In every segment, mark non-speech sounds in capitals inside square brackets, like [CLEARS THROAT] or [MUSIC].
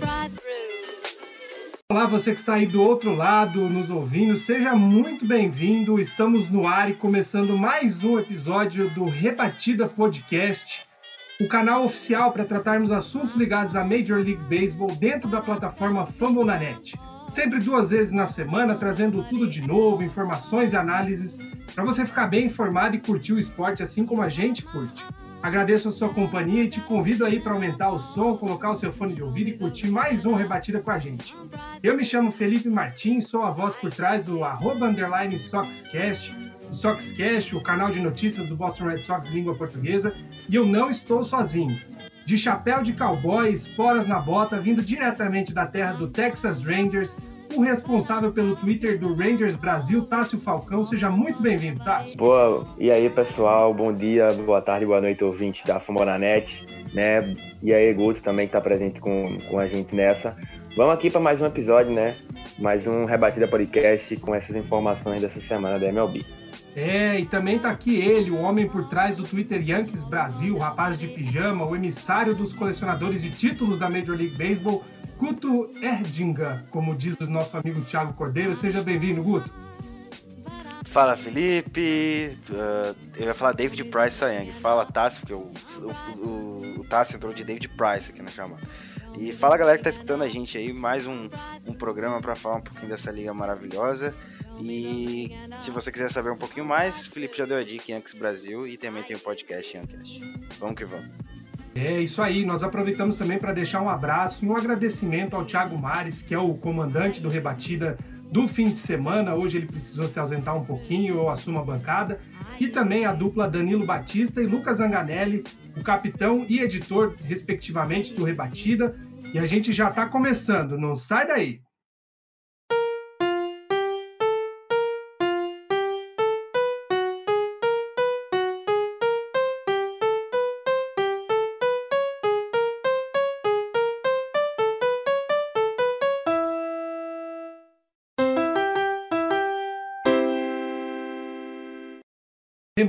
right through. Olá, você que está aí do outro lado nos ouvindo, seja muito bem-vindo. Estamos no ar e começando mais um episódio do Rebatida Podcast, o canal oficial para tratarmos assuntos ligados à Major League Baseball dentro da plataforma Fambonanet. Sempre duas vezes na semana, trazendo tudo de novo, informações e análises, para você ficar bem informado e curtir o esporte assim como a gente curte. Agradeço a sua companhia e te convido aí para aumentar o som, colocar o seu fone de ouvido e curtir mais um Rebatida com a gente. Eu me chamo Felipe Martins, sou a voz por trás do arroba underline Soxcast, o Soxcast, o canal de notícias do Boston Red Sox língua portuguesa, e eu não estou sozinho. De chapéu de cowboy, esporas na bota, vindo diretamente da terra do Texas Rangers, o responsável pelo Twitter do Rangers Brasil, Tássio Falcão. Seja muito bem-vindo, Tássio. Boa, e aí pessoal, bom dia, boa tarde, boa noite, ouvinte da Fumonanet, né? E aí, Guto também que tá presente com, com a gente nessa. Vamos aqui para mais um episódio, né? Mais um Rebatida Podcast com essas informações dessa semana da MLB. É, e também tá aqui ele, o homem por trás do Twitter Yankees Brasil, o rapaz de pijama, o emissário dos colecionadores de títulos da Major League Baseball, Guto Erdinga, como diz o nosso amigo Thiago Cordeiro. Seja bem-vindo, Guto. Fala Felipe, uh, eu ia falar David Price Sayang, fala Tassi, porque o, o, o, o Tassi entrou de David Price aqui na chamada. E fala galera que tá escutando a gente aí, mais um, um programa para falar um pouquinho dessa liga maravilhosa. E se você quiser saber um pouquinho mais, Felipe já deu a dica em Yankees Brasil e também tem o podcast Yankcast. Vamos que vamos. É isso aí, nós aproveitamos também para deixar um abraço e um agradecimento ao Thiago Mares, que é o comandante do Rebatida do fim de semana. Hoje ele precisou se ausentar um pouquinho, eu assumo a bancada. E também a dupla Danilo Batista e Lucas Anganelli, o capitão e editor, respectivamente, do Rebatida. E a gente já está começando, não sai daí!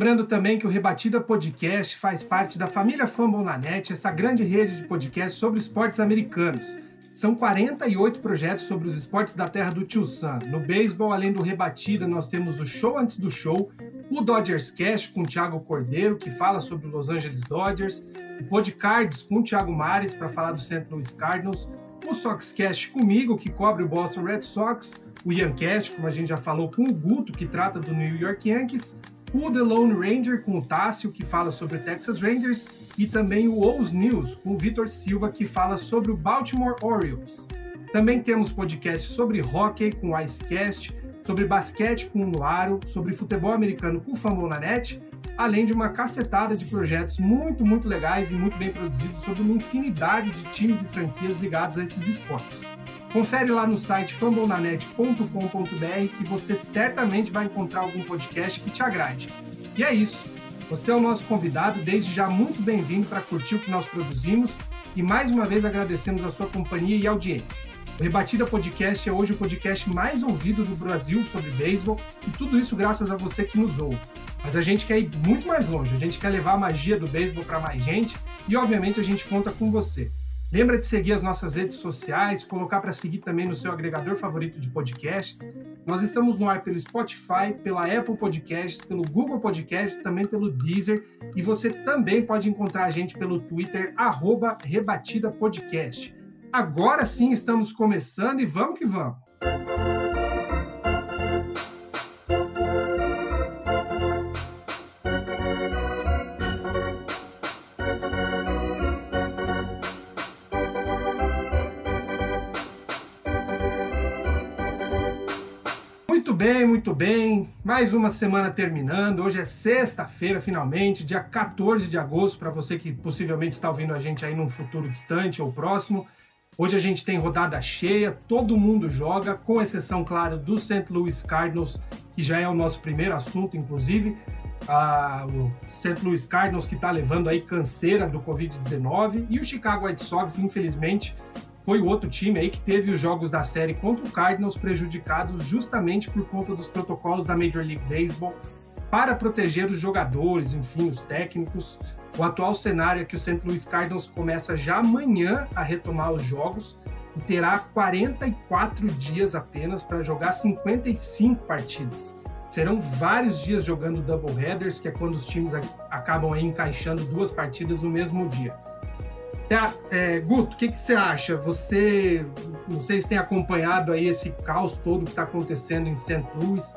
Lembrando também que o Rebatida Podcast faz parte da família Fumble na Net, essa grande rede de podcasts sobre esportes americanos. São 48 projetos sobre os esportes da terra do Tio Sam. No beisebol, além do Rebatida, nós temos o Show Antes do Show, o Dodgers Cash com o Thiago Cordeiro, que fala sobre o Los Angeles Dodgers, o Podcards com o Thiago Mares, para falar do St. Louis Cardinals, o Soxcast comigo, que cobre o Boston Red Sox, o Yancast, como a gente já falou, com o Guto, que trata do New York Yankees, o The Lone Ranger com o Tássio, que fala sobre Texas Rangers, e também o O's News com o Vitor Silva, que fala sobre o Baltimore Orioles. Também temos podcasts sobre hockey com o Icecast, sobre basquete com o Nuaro, sobre futebol americano com o Fambonanet, além de uma cacetada de projetos muito, muito legais e muito bem produzidos sobre uma infinidade de times e franquias ligados a esses esportes. Confere lá no site fambonanet.com.br que você certamente vai encontrar algum podcast que te agrade. E é isso. Você é o nosso convidado, desde já muito bem-vindo para curtir o que nós produzimos e mais uma vez agradecemos a sua companhia e audiência. O Rebatida Podcast é hoje o podcast mais ouvido do Brasil sobre beisebol e tudo isso graças a você que nos ouve. Mas a gente quer ir muito mais longe, a gente quer levar a magia do beisebol para mais gente e obviamente a gente conta com você. Lembra de seguir as nossas redes sociais, colocar para seguir também no seu agregador favorito de podcasts. Nós estamos no ar pelo Spotify, pela Apple Podcasts, pelo Google Podcasts, também pelo Deezer. E você também pode encontrar a gente pelo Twitter, arroba Rebatida Podcast. Agora sim estamos começando e vamos que vamos! Bem, muito bem. Mais uma semana terminando. Hoje é sexta-feira, finalmente, dia 14 de agosto, para você que possivelmente está ouvindo a gente aí num futuro distante ou próximo. Hoje a gente tem rodada cheia, todo mundo joga, com exceção, claro, do St. Louis Cardinals, que já é o nosso primeiro assunto, inclusive. Ah, o St. Louis Cardinals que está levando aí canseira do Covid-19 e o Chicago White Sox, infelizmente, foi o outro time aí que teve os jogos da série contra o Cardinals prejudicados justamente por conta dos protocolos da Major League Baseball para proteger os jogadores, enfim, os técnicos. O atual cenário é que o St. Louis Cardinals começa já amanhã a retomar os jogos e terá 44 dias apenas para jogar 55 partidas. Serão vários dias jogando doubleheaders, que é quando os times acabam encaixando duas partidas no mesmo dia. É, Guto, o que, que você acha? Você, não sei se tem acompanhado aí esse caos todo que está acontecendo em St. Louis.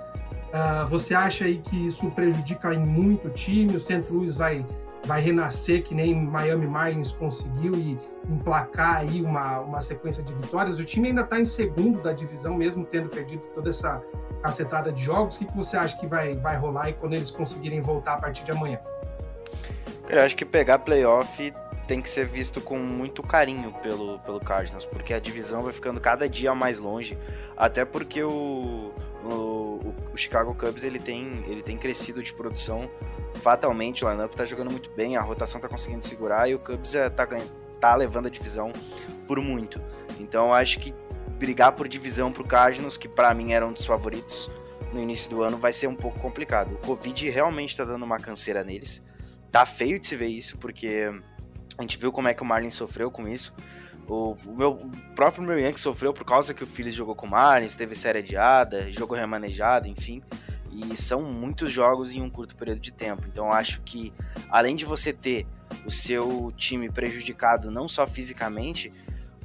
Uh, você acha aí que isso prejudica muito o time? O St. Louis vai, vai renascer que nem Miami Marlins conseguiu e emplacar aí uma, uma sequência de vitórias? O time ainda está em segundo da divisão, mesmo tendo perdido toda essa cacetada de jogos. O que, que você acha que vai, vai rolar aí quando eles conseguirem voltar a partir de amanhã? Eu acho que pegar playoff tem que ser visto com muito carinho pelo, pelo Cardinals, porque a divisão vai ficando cada dia mais longe, até porque o, o, o Chicago Cubs ele tem, ele tem crescido de produção fatalmente, o lineup tá jogando muito bem, a rotação tá conseguindo segurar e o Cubs é, tá, tá levando a divisão por muito. Então acho que brigar por divisão pro Cardinals, que para mim era um dos favoritos no início do ano, vai ser um pouco complicado. O Covid realmente tá dando uma canseira neles. Tá feio de se ver isso, porque a gente viu como é que o Marlins sofreu com isso. O, meu o próprio meu Yankee sofreu por causa que o Phillies jogou com o Marlins, teve série adiada, jogo remanejado, enfim. E são muitos jogos em um curto período de tempo. Então acho que além de você ter o seu time prejudicado não só fisicamente,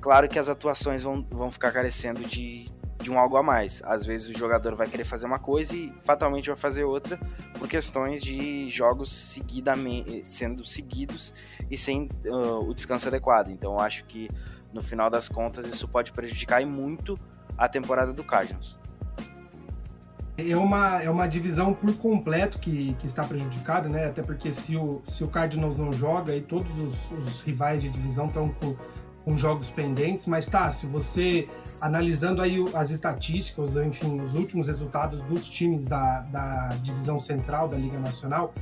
claro que as atuações vão, vão ficar carecendo de, de um algo a mais. Às vezes o jogador vai querer fazer uma coisa e fatalmente vai fazer outra por questões de jogos seguidamente sendo seguidos e sem uh, o descanso adequado. Então acho que no final das contas isso pode prejudicar e muito a temporada do Cardinals. É uma, é uma divisão por completo que, que está prejudicada, né? Até porque se o, se o Cardinals não joga e todos os, os rivais de divisão estão com, com jogos pendentes, mas tá, se você analisando aí as estatísticas, enfim, os últimos resultados dos times da, da divisão central da Liga Nacional,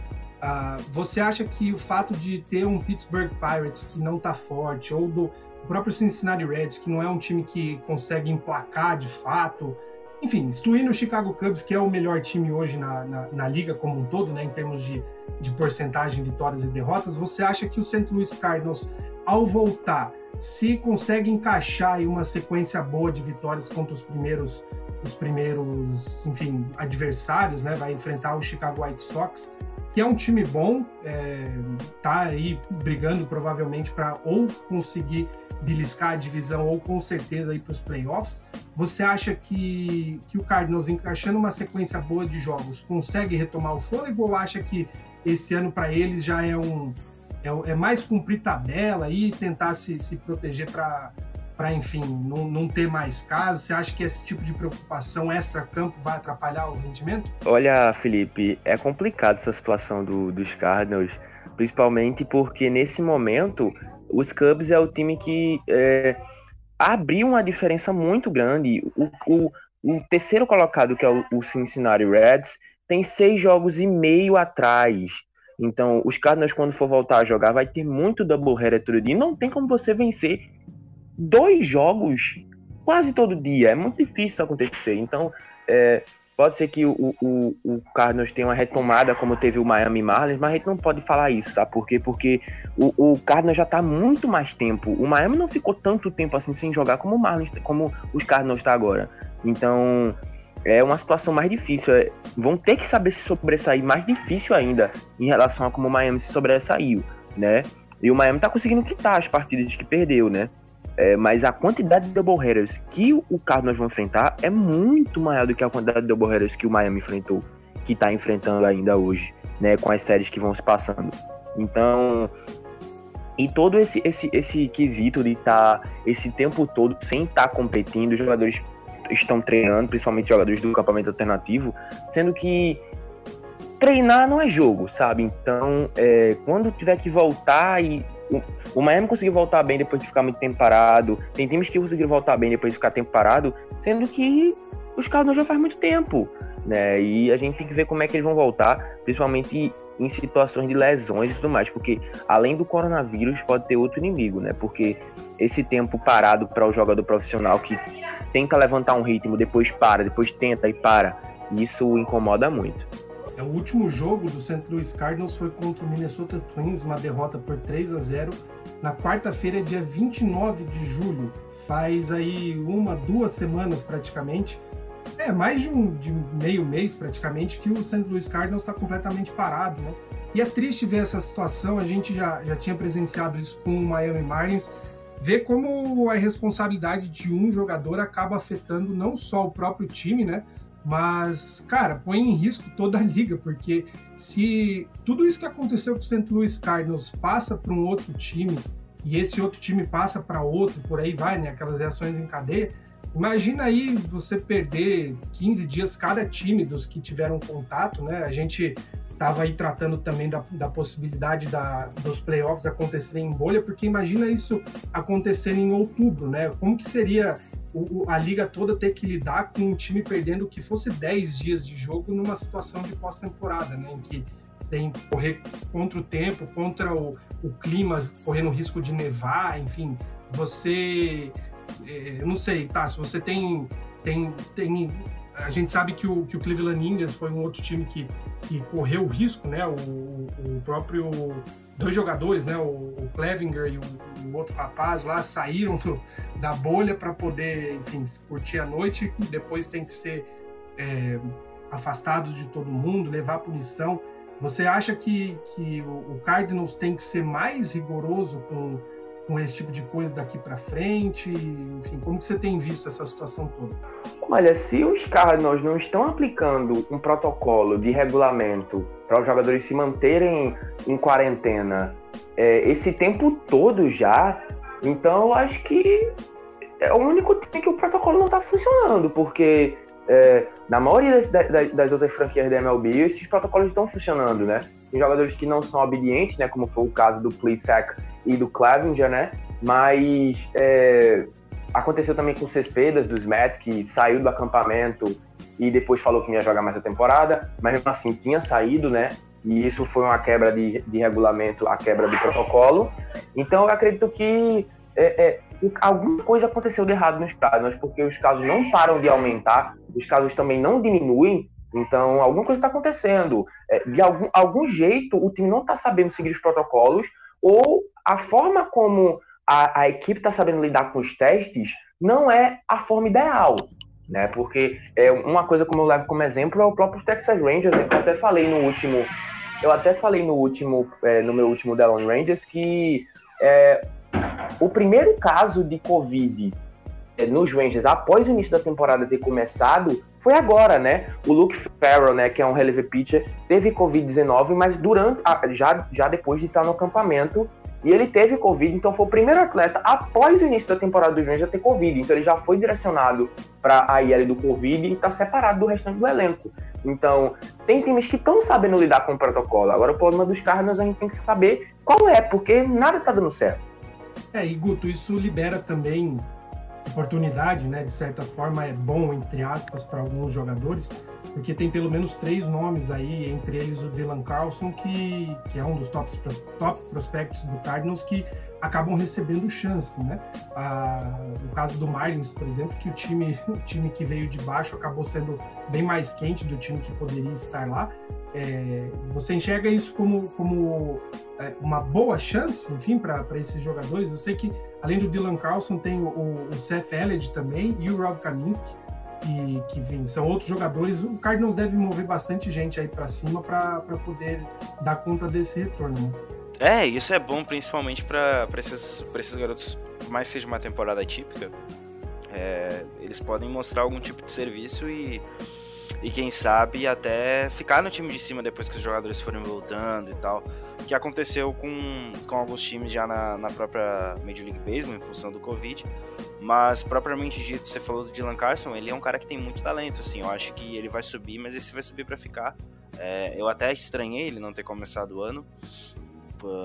uh, você acha que o fato de ter um Pittsburgh Pirates que não está forte, ou do próprio Cincinnati Reds, que não é um time que consegue emplacar de fato, enfim, excluindo o Chicago Cubs, que é o melhor time hoje na, na, na liga como um todo, né, em termos de, de porcentagem, vitórias e derrotas, você acha que o St. Louis Cardinals, ao voltar, se consegue encaixar aí uma sequência boa de vitórias contra os primeiros, os primeiros, enfim, adversários, né? Vai enfrentar o Chicago White Sox, que é um time bom, é, tá aí brigando provavelmente para ou conseguir beliscar a divisão ou com certeza ir para os playoffs. Você acha que, que o Cardinals encaixando uma sequência boa de jogos consegue retomar o fôlego ou acha que esse ano para eles já é um é, é mais cumprir tabela e tentar se, se proteger para para enfim não, não ter mais casos? Você acha que esse tipo de preocupação extra-campo vai atrapalhar o rendimento? Olha, Felipe, é complicado essa situação do, dos Cardinals, principalmente porque nesse momento os Cubs é o time que é, abriu uma diferença muito grande. O, o, o terceiro colocado, que é o, o Cincinnati Reds, tem seis jogos e meio atrás. Então, os Cardinals, quando for voltar a jogar, vai ter muito doubleheader todo dia. Não tem como você vencer dois jogos quase todo dia. É muito difícil acontecer. Então, é, pode ser que o, o, o Cardinals tenha uma retomada como teve o Miami Marlins, mas a gente não pode falar isso, sabe por quê? Porque o, o Cardinals já está muito mais tempo. O Miami não ficou tanto tempo assim sem jogar como o Marlins, como os Cardinals está agora. Então, é uma situação mais difícil. É, vão ter que saber se sobressair mais difícil ainda em relação a como o Miami se sobressaiu, né? E o Miami tá conseguindo quitar as partidas que perdeu, né? É, mas a quantidade de doubleheaders que o Cardinals vão enfrentar é muito maior do que a quantidade de doubleheaders que o Miami enfrentou, que tá enfrentando ainda hoje, né? Com as séries que vão se passando. Então, e todo esse, esse, esse quesito de estar tá esse tempo todo sem estar tá competindo, os jogadores estão treinando, principalmente jogadores do campamento alternativo, sendo que treinar não é jogo, sabe? Então, é, quando tiver que voltar e o, o Miami conseguiu voltar bem depois de ficar muito tempo parado, tem times que conseguiram voltar bem depois de ficar tempo parado, sendo que os caras não jogam faz muito tempo, né? E a gente tem que ver como é que eles vão voltar, principalmente em situações de lesões e tudo mais, porque além do coronavírus pode ter outro inimigo, né? Porque esse tempo parado para o jogador profissional que tenta levantar um ritmo, depois para, depois tenta e para, isso incomoda muito. É, o último jogo do St. Louis Cardinals foi contra o Minnesota Twins, uma derrota por 3 a 0 na quarta-feira, dia 29 de julho. Faz aí uma, duas semanas praticamente. É, mais de, um, de meio mês praticamente que o St. Louis Cardinals está completamente parado, né? E é triste ver essa situação, a gente já, já tinha presenciado isso com o Miami Marlins, ver como a responsabilidade de um jogador acaba afetando não só o próprio time, né? Mas, cara, põe em risco toda a liga, porque se tudo isso que aconteceu com o St. Louis Cardinals passa para um outro time e esse outro time passa para outro, por aí vai, né? Aquelas reações em cadeia. Imagina aí você perder 15 dias cada time dos que tiveram contato, né? A gente estava aí tratando também da, da possibilidade da, dos playoffs acontecerem em bolha, porque imagina isso acontecer em outubro, né? Como que seria o, a liga toda ter que lidar com um time perdendo que fosse 10 dias de jogo numa situação de pós-temporada, né? Em que tem que correr contra o tempo, contra o, o clima, correndo risco de nevar, enfim, você eu não sei, tá? Se você tem tem tem a gente sabe que o, que o Cleveland Indians foi um outro time que, que correu o risco, né? O, o próprio dois jogadores, né? O, o Clevinger e o, o, outro rapaz lá saíram do, da bolha para poder, enfim, curtir a noite depois tem que ser é, afastados de todo mundo, levar punição. Você acha que, que o Cardinals tem que ser mais rigoroso com com esse tipo de coisa daqui para frente? Enfim, como que você tem visto essa situação toda? Olha, se os Cardinals não estão aplicando um protocolo de regulamento para os jogadores se manterem em quarentena é, esse tempo todo já, então eu acho que é o único time que o protocolo não está funcionando, porque é, na maioria das, das, das, outras franquias da MLB, esses protocolos estão funcionando, né? Tem jogadores que não são obedientes, né? Como foi o caso do Plesac e do Clavinger, né? Mas é, aconteceu também com o Cespedas, dos Mets, que saiu do acampamento e depois falou que não ia jogar mais a temporada, mas mesmo assim tinha saído, né? E isso foi uma quebra de, de regulamento, a quebra do protocolo. Então eu acredito que é, é, alguma coisa aconteceu de errado nos casos, porque os casos não param de aumentar, os casos também não diminuem, então alguma coisa está acontecendo. É, de algum, algum jeito, o time não está sabendo seguir os protocolos, ou a forma como a, a equipe está sabendo lidar com os testes não é a forma ideal. Né? Porque é uma coisa como eu levo como exemplo é o próprio Texas Rangers, né? eu até falei no último, eu até falei no último, é, no meu último Delon Rangers que é, o primeiro caso de Covid é, nos Rangers após o início da temporada ter começado foi agora, né? O Luke Farrell, né, que é um releve pitcher, teve Covid-19, mas durante já, já depois de estar no acampamento e ele teve Covid, então foi o primeiro atleta após o início da temporada dos Rangers a ter Covid. Então ele já foi direcionado para a IL do Covid e está separado do restante do elenco. Então, tem times que estão sabendo lidar com o protocolo. Agora, o problema dos Cardinals a gente tem que saber qual é, porque nada está dando certo. É, e Guto, isso libera também oportunidade, né? De certa forma é bom, entre aspas, para alguns jogadores, porque tem pelo menos três nomes aí, entre eles o Dylan Carlson, que, que é um dos top, top prospectos do Cardinals, que acabam recebendo chance, né? Ah, no caso do Marlins, por exemplo, que o time, [LAUGHS] o time que veio de baixo acabou sendo bem mais quente do time que poderia estar lá. É, você enxerga isso como, como é, uma boa chance, enfim, para esses jogadores? Eu sei que, além do Dylan Carlson, tem o, o Seth Elliott também e o Rob Kaminsky, e, que vem, são outros jogadores. O Cardinals deve mover bastante gente aí para cima para poder dar conta desse retorno. Né? É, isso é bom principalmente para esses, esses garotos, mais seja uma temporada típica, é, eles podem mostrar algum tipo de serviço e e quem sabe até ficar no time de cima depois que os jogadores forem voltando e tal. Que aconteceu com, com alguns times já na, na própria Major League Baseball em função do Covid. Mas, propriamente dito, você falou do Dylan Carson, ele é um cara que tem muito talento, assim. Eu acho que ele vai subir, mas esse vai subir para ficar. É, eu até estranhei ele não ter começado o ano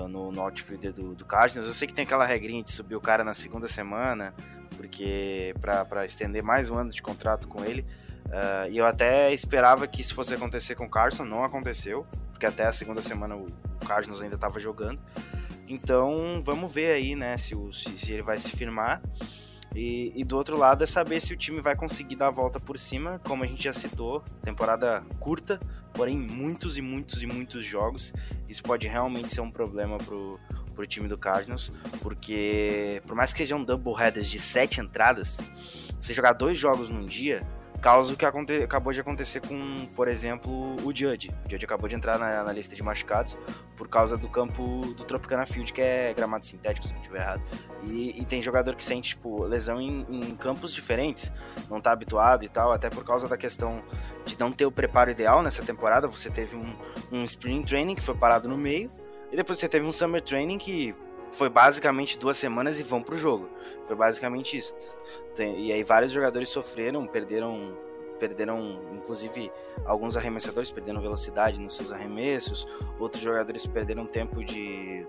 no, no do, do Cardinals. Eu sei que tem aquela regrinha de subir o cara na segunda semana, porque para estender mais um ano de contrato com ele. Uh, e eu até esperava que isso fosse acontecer com o Carson, não aconteceu, porque até a segunda semana o Cardinals ainda estava jogando. Então vamos ver aí, né, se, o, se, se ele vai se firmar. E, e, do outro lado é saber se o time vai conseguir dar a volta por cima, como a gente já citou, temporada curta, porém muitos e muitos e muitos jogos. Isso pode realmente ser um problema pro, pro time do Cardinals, porque por mais que sejam double headers de sete entradas, você jogar dois jogos num dia Causa que aconte, acabou de acontecer com, por exemplo, o Judge. O Judge acabou de entrar na, na, lista de machucados por causa do campo do Tropicana Field, que é gramado sintético, se não estiver errado. E, e, tem jogador que sente, tipo, lesão em, em, campos diferentes, não tá habituado e tal, até por causa da questão de não ter o preparo ideal nessa temporada. Você teve um, um Spring Training que foi parado no meio, e depois você teve um Summer Training que foi basicamente duas semanas e vão pro jogo. Foi basicamente isso. Tem, e aí vários jogadores sofreram, perderam, perderam, inclusive alguns arremessadores perderam velocidade nos seus arremessos, outros jogadores perderam tempo de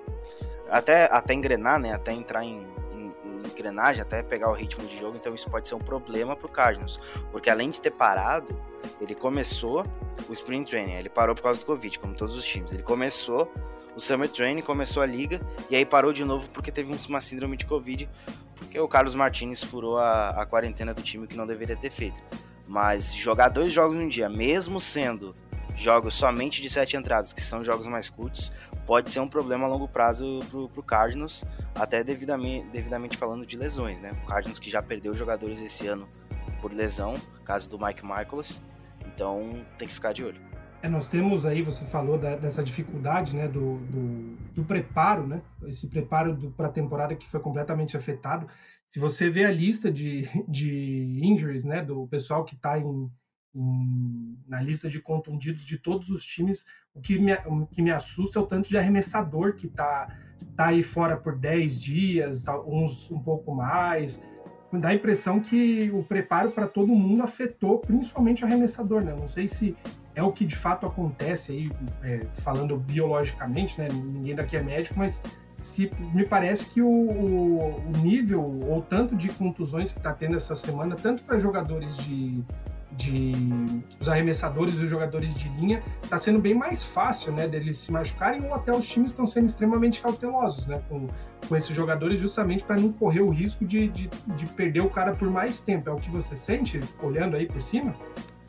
até até engrenar, né, até entrar em, em, em engrenagem, até pegar o ritmo de jogo. Então isso pode ser um problema pro Cardinals, porque além de ter parado, ele começou o sprint training, ele parou por causa do Covid, como todos os times. Ele começou o Summer Training, começou a liga e aí parou de novo porque teve uma síndrome de Covid, porque o Carlos Martinez furou a, a quarentena do time que não deveria ter feito. Mas jogar dois jogos no dia, mesmo sendo jogos somente de sete entradas, que são jogos mais curtos, pode ser um problema a longo prazo pro, pro Cardinals, até devidamente, devidamente falando de lesões, né? O Cardinals que já perdeu jogadores esse ano por lesão, caso do Mike Michaelis, então tem que ficar de olho. É, nós temos aí, você falou da, dessa dificuldade né, do, do, do, preparo, né? Esse preparo para a temporada que foi completamente afetado. Se você vê a lista de, de injuries, né, do pessoal que está em, em, na lista de contundidos de todos os times, o que me, o que me assusta é o tanto de arremessador que está tá aí fora por 10 dias, uns um pouco mais. Dá a impressão que o preparo para todo mundo afetou principalmente o arremessador, né? Não sei se é o que de fato acontece aí, é, falando biologicamente, né? Ninguém daqui é médico, mas se me parece que o, o nível ou tanto de contusões que está tendo essa semana, tanto para jogadores de, de os arremessadores e os jogadores de linha, está sendo bem mais fácil, né, deles se machucarem ou até os times estão sendo extremamente cautelosos, né, com, com esses jogadores justamente para não correr o risco de, de, de perder o cara por mais tempo. É o que você sente olhando aí por cima?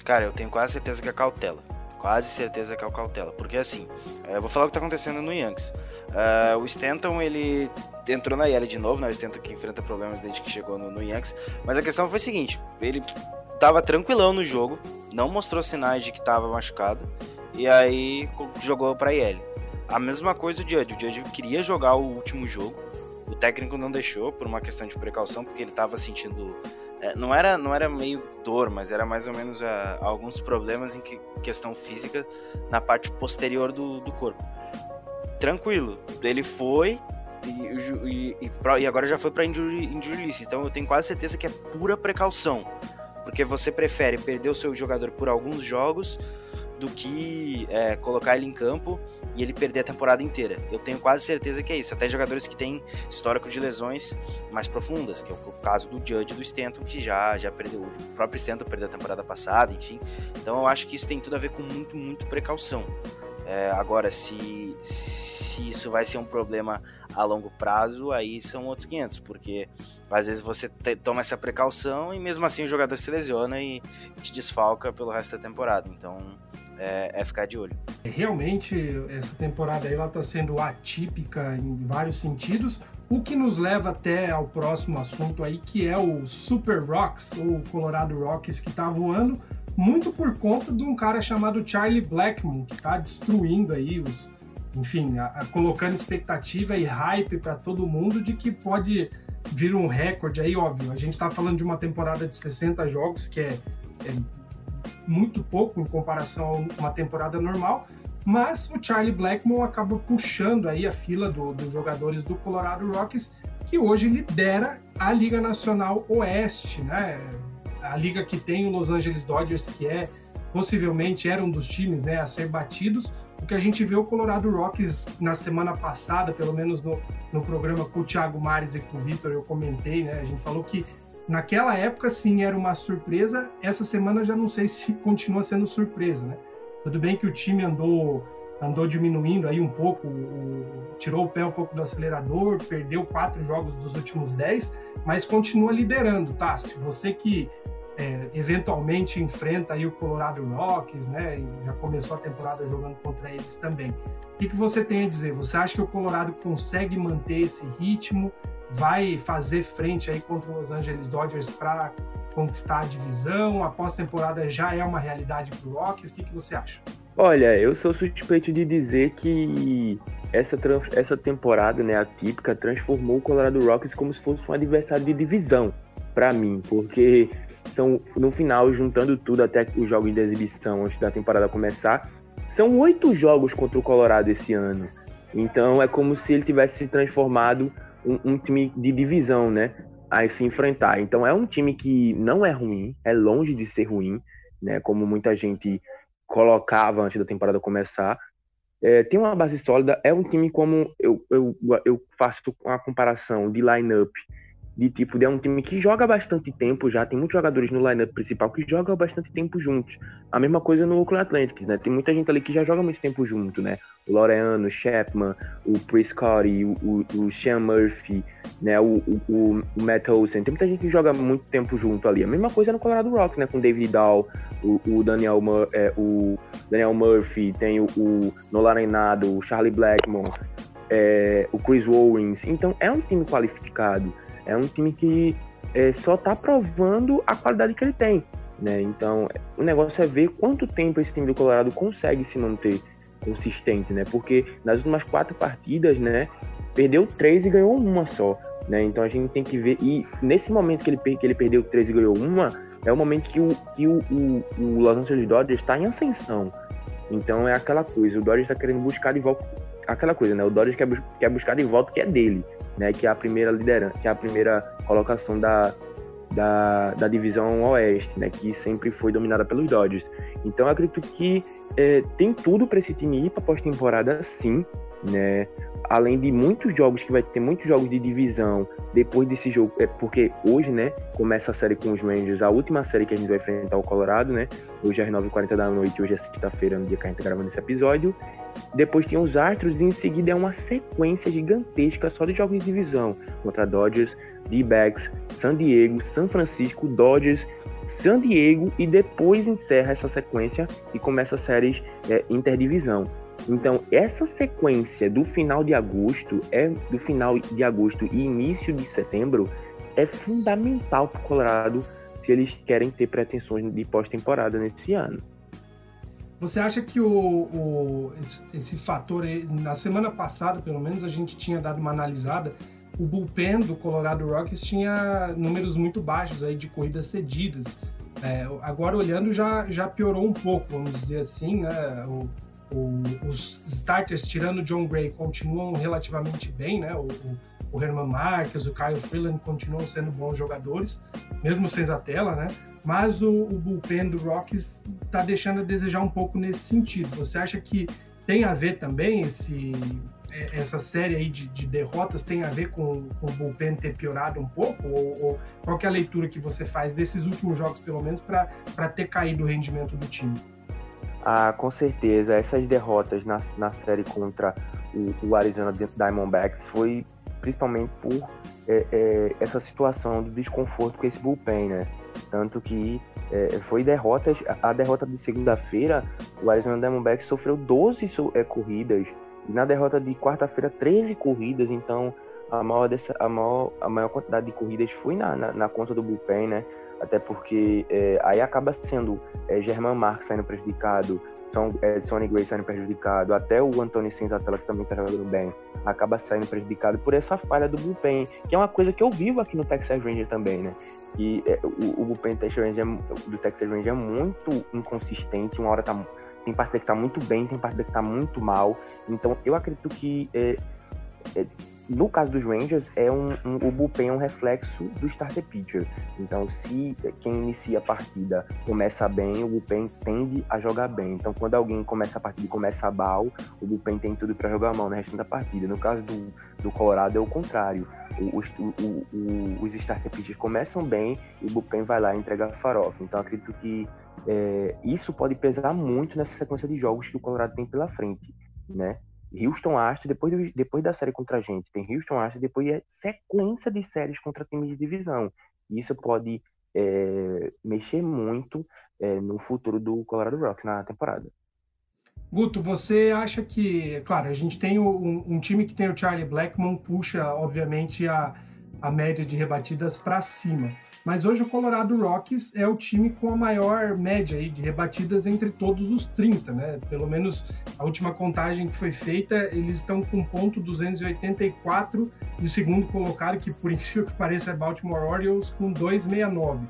Cara, eu tenho quase certeza que é cautela. Quase certeza que é o cautela. Porque assim, eu vou falar o que tá acontecendo no Yankees. Uh, o Stanton, ele entrou na IL de novo, né? O Stanton que enfrenta problemas desde que chegou no, no Yankees. Mas a questão foi a seguinte: ele tava tranquilão no jogo, não mostrou sinais de que tava machucado. E aí jogou pra IL. A mesma coisa o Judge. O Judge queria jogar o último jogo. O técnico não deixou por uma questão de precaução, porque ele tava sentindo não, era, não era meio dor, mas era mais ou menos uh, alguns problemas em que, questão física na parte posterior do, do corpo. Tranquilo, ele foi e, e, e, e agora já foi para injury, injury list, então eu tenho quase certeza que é pura precaução, porque você prefere perder o seu jogador por alguns jogos do que é, colocar ele em campo e ele perder a temporada inteira. Eu tenho quase certeza que é isso. Até jogadores que têm histórico de lesões mais profundas, que é o caso do Judge do Stanton, que já, já perdeu, o próprio Stanton perdeu a temporada passada, enfim. Então eu acho que isso tem tudo a ver com muito, muito precaução. É, agora, se, se isso vai ser um problema a longo prazo, aí são outros 500, porque às vezes você te, toma essa precaução e mesmo assim o jogador se lesiona e te desfalca pelo resto da temporada. Então, é, é ficar de olho. Realmente, essa temporada aí ela está sendo atípica em vários sentidos, o que nos leva até ao próximo assunto aí, que é o Super Rocks, ou Colorado Rockies, que está voando, muito por conta de um cara chamado Charlie Blackmon, que está destruindo aí os. Enfim, a, a, colocando expectativa e hype para todo mundo de que pode vir um recorde aí, óbvio. A gente está falando de uma temporada de 60 jogos, que é, é muito pouco em comparação a uma temporada normal, mas o Charlie Blackmon acaba puxando aí a fila do, dos jogadores do Colorado Rockies que hoje lidera a Liga Nacional Oeste, né? A liga que tem o Los Angeles Dodgers, que é possivelmente era um dos times né, a ser batidos. O que a gente vê o Colorado Rockies na semana passada, pelo menos no, no programa com o Thiago Mares e com o Vitor, eu comentei, né? A gente falou que naquela época sim era uma surpresa, essa semana já não sei se [LAUGHS] continua sendo surpresa, né? Tudo bem que o time andou andou diminuindo aí um pouco, tirou o pé um pouco do acelerador, perdeu quatro jogos dos últimos dez, mas continua liderando, tá? Se você que é, eventualmente enfrenta aí o Colorado Rockies, né? já começou a temporada jogando contra eles também. O que, que você tem a dizer? Você acha que o Colorado consegue manter esse ritmo? Vai fazer frente aí contra os Los Angeles Dodgers para conquistar a divisão? A pós-temporada já é uma realidade para o Rockies? O que, que você acha? Olha, eu sou suspeito de dizer que essa, essa temporada né, atípica transformou o Colorado Rockies como se fosse um adversário de divisão para mim, porque são no final, juntando tudo até os jogos de exibição antes da temporada começar, são oito jogos contra o Colorado esse ano. Então é como se ele tivesse se transformado um, um time de divisão, né? A se enfrentar. Então é um time que não é ruim, é longe de ser ruim, né? Como muita gente colocava antes da temporada começar. É, tem uma base sólida, é um time como eu, eu, eu faço uma comparação de line-up de tipo, é um time que joga bastante tempo já, tem muitos jogadores no lineup principal que jogam bastante tempo juntos. A mesma coisa no Oakland Athletics, né? Tem muita gente ali que já joga muito tempo junto, né? O Loreano, o Chapman, o Prescott, o, o, o Sean Murphy, né? O, o, o, Matt Olsen. Tem muita gente que joga muito tempo junto ali. A mesma coisa no Colorado Rock, né? Com o David Dahl, o, o Daniel, é, o Daniel Murphy, tem o, o Nolan Reinado, o Charlie Blackmon, é, o Chris Owens. Então é um time qualificado é um time que é, só está provando a qualidade que ele tem. Né? Então, o negócio é ver quanto tempo esse time do Colorado consegue se manter consistente, né? Porque nas últimas quatro partidas, né, perdeu três e ganhou uma só, né? Então a gente tem que ver e nesse momento que ele, que ele perdeu três e ganhou uma, é o momento que o que o, o, o Los Angeles Dodgers está em ascensão. Então é aquela coisa, o Dodgers está querendo buscar de volta aquela coisa, né? O Dodgers quer, quer buscar de volta o que é dele né, que é a primeira liderança, que é a primeira colocação da, da, da divisão oeste, né, que sempre foi dominada pelos Dodgers. Então eu acredito que é, tem tudo para esse time ir para pós-temporada, sim, né? Além de muitos jogos que vai ter muitos jogos de divisão depois desse jogo, é porque hoje, né, começa a série com os Rangers, a última série que a gente vai enfrentar o Colorado, né? Hoje é às 9h40 da noite, hoje é sexta-feira, no dia que a gente tá gravando esse episódio. Depois tem os Astros e em seguida é uma sequência gigantesca só de jogos de divisão contra Dodgers, D-Backs, San Diego, São Francisco, Dodgers, San Diego e depois encerra essa sequência e começa as séries é, interdivisão. Então, essa sequência do final de agosto, é do final de agosto e início de setembro, é fundamental para o Colorado se eles querem ter pretensões de pós-temporada nesse ano. Você acha que o, o esse, esse, fator, na semana passada, pelo menos, a gente tinha dado uma analisada, o bullpen do Colorado Rockies tinha números muito baixos aí de corridas cedidas. É, agora, olhando, já, já piorou um pouco, vamos dizer assim, né? O, o, os starters, tirando o John Gray, continuam relativamente bem, né? O, o Herman Marques, o Kyle Freeland continuam sendo bons jogadores, mesmo sem a tela, né? Mas o, o bullpen do Rockies está deixando a desejar um pouco nesse sentido. Você acha que tem a ver também esse é, essa série aí de, de, derrotas tem a ver com, com, o bullpen ter piorado um pouco? Ou, ou, qual é a leitura que você faz desses últimos jogos, pelo menos, para ter caído o rendimento do time? Ah, com certeza. Essas derrotas na, na série contra o, o Arizona Diamondbacks foi principalmente por é, é, essa situação de desconforto com esse bullpen, né? Tanto que é, foi derrotas, a derrota de segunda-feira, o Arizona Diamondbacks sofreu 12 é, corridas, e na derrota de quarta-feira, 13 corridas, então a maior, dessa, a, maior, a maior quantidade de corridas foi na, na, na conta do bullpen, né? Até porque é, aí acaba sendo é, German Marques saindo prejudicado, Son, é, Sonny Gray saindo prejudicado, até o Anthony Senzatella, que também está jogando bem, acaba saindo prejudicado por essa falha do bullpen, que é uma coisa que eu vivo aqui no Texas Ranger também, né? E é, o, o bullpen do Texas, Ranger, é do Texas Ranger é muito inconsistente, uma hora tá, tem parte que tá muito bem, tem parte que tá muito mal, então eu acredito que é, no caso dos Rangers, é um, um, o bullpen é um reflexo do starter pitcher. Então, se quem inicia a partida começa bem, o bullpen tende a jogar bem. Então, quando alguém começa a partida e começa mal, o bullpen tem tudo para jogar mal no restante da partida. No caso do, do Colorado, é o contrário. Os, o, o, os starter pitchers começam bem e o bullpen vai lá e entrega farofa. Então, acredito que é, isso pode pesar muito nessa sequência de jogos que o Colorado tem pela frente, né? Houston Astros, depois, depois da série contra a gente, tem Houston Astros, depois é sequência de séries contra times de divisão. E isso pode é, mexer muito é, no futuro do Colorado Rocks na temporada. Guto, você acha que, claro, a gente tem um, um time que tem o Charlie Blackmon, puxa, obviamente, a, a média de rebatidas para cima. Mas hoje o Colorado Rockies é o time com a maior média aí de rebatidas entre todos os 30, né? Pelo menos a última contagem que foi feita, eles estão com ponto 284 e o segundo colocado, que por [LAUGHS] incrível que pareça é Baltimore Orioles, com 269.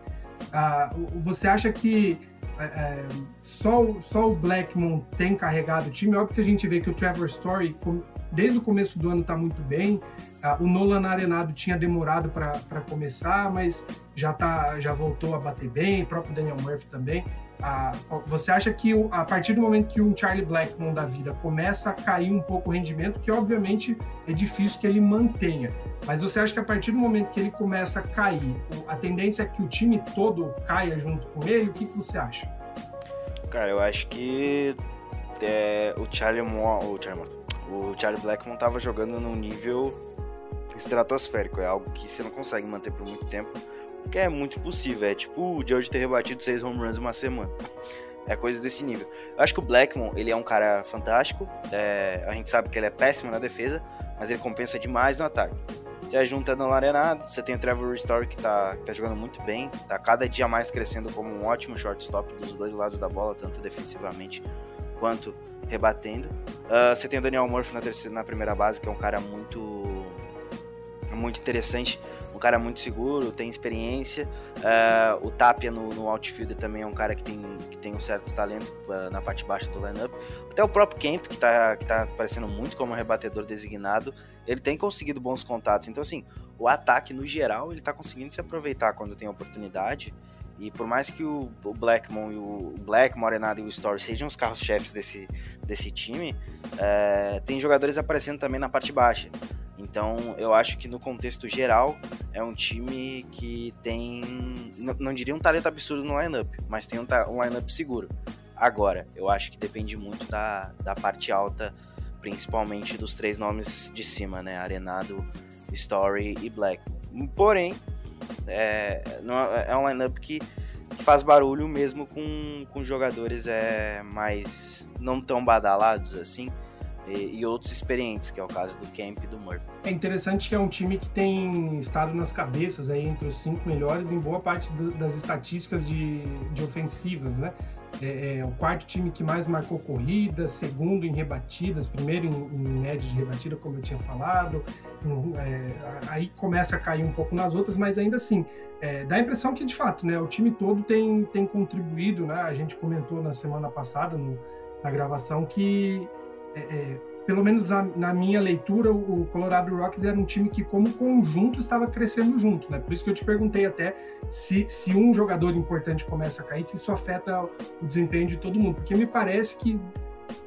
Ah, você acha que é, é, só, só o Blackmon tem carregado o time? Óbvio que a gente vê que o Trevor Story, desde o começo do ano, está muito bem. O Nolan Arenado tinha demorado para começar, mas já, tá, já voltou a bater bem, o próprio Daniel Murphy também. Ah, você acha que a partir do momento que um Charlie Blackmon da vida começa a cair um pouco o rendimento, que obviamente é difícil que ele mantenha, mas você acha que a partir do momento que ele começa a cair, a tendência é que o time todo caia junto com ele? O que, que você acha? Cara, eu acho que é, o Charlie Moore, o Charlie, o Charlie Blackmon estava jogando num nível estratosférico. É algo que você não consegue manter por muito tempo, porque é muito impossível. É tipo o George ter rebatido seis home runs em uma semana. É coisa desse nível. Eu acho que o Blackmon, ele é um cara fantástico. É, a gente sabe que ele é péssimo na defesa, mas ele compensa demais no ataque. Você junta no Arenado, você tem o Trevor Story que tá, que tá jogando muito bem, tá cada dia mais crescendo como um ótimo shortstop dos dois lados da bola, tanto defensivamente quanto rebatendo. Uh, você tem o Daniel Murphy na, terceira, na primeira base, que é um cara muito muito interessante, um cara muito seguro, tem experiência. Uh, o Tapia no, no outfield também é um cara que tem, que tem um certo talento uh, na parte baixa do lineup. Até o próprio Kemp, que está que tá aparecendo muito como rebatedor designado, ele tem conseguido bons contatos. Então, assim, o ataque no geral, ele está conseguindo se aproveitar quando tem oportunidade. E por mais que o, o Blackmon e o Black, Morenado e o Story sejam os carros-chefes desse, desse time, é, tem jogadores aparecendo também na parte baixa. Então, eu acho que no contexto geral é um time que tem, não, diria um talento absurdo no lineup, mas tem um, um lineup seguro. Agora, eu acho que depende muito da, da parte alta, principalmente dos três nomes de cima, né? Arenado, Story e Black. Porém, é, é um lineup que, que faz barulho mesmo com, com jogadores é, mais não tão badalados assim e, e, outros experientes, que é o caso do Kemp e do Murphy. É interessante que é um time que tem estado nas cabeças aí entre os cinco melhores em boa parte do, das estatísticas de, de ofensivas, né? É, é, o quarto time que mais marcou corridas, segundo em rebatidas, primeiro em, em média de rebatida, como eu tinha falado. É, aí começa a cair um pouco nas outras, mas ainda assim, é, dá a impressão que de fato, né, o time todo tem, tem contribuído, né? A gente comentou na semana passada no, na gravação que é, é, pelo menos na, na, minha leitura, o Colorado Rockies era um time que, como conjunto, estava crescendo junto, né? Por isso que eu te perguntei até se, se um jogador importante começa a cair, se isso afeta o desempenho de todo mundo, porque me parece que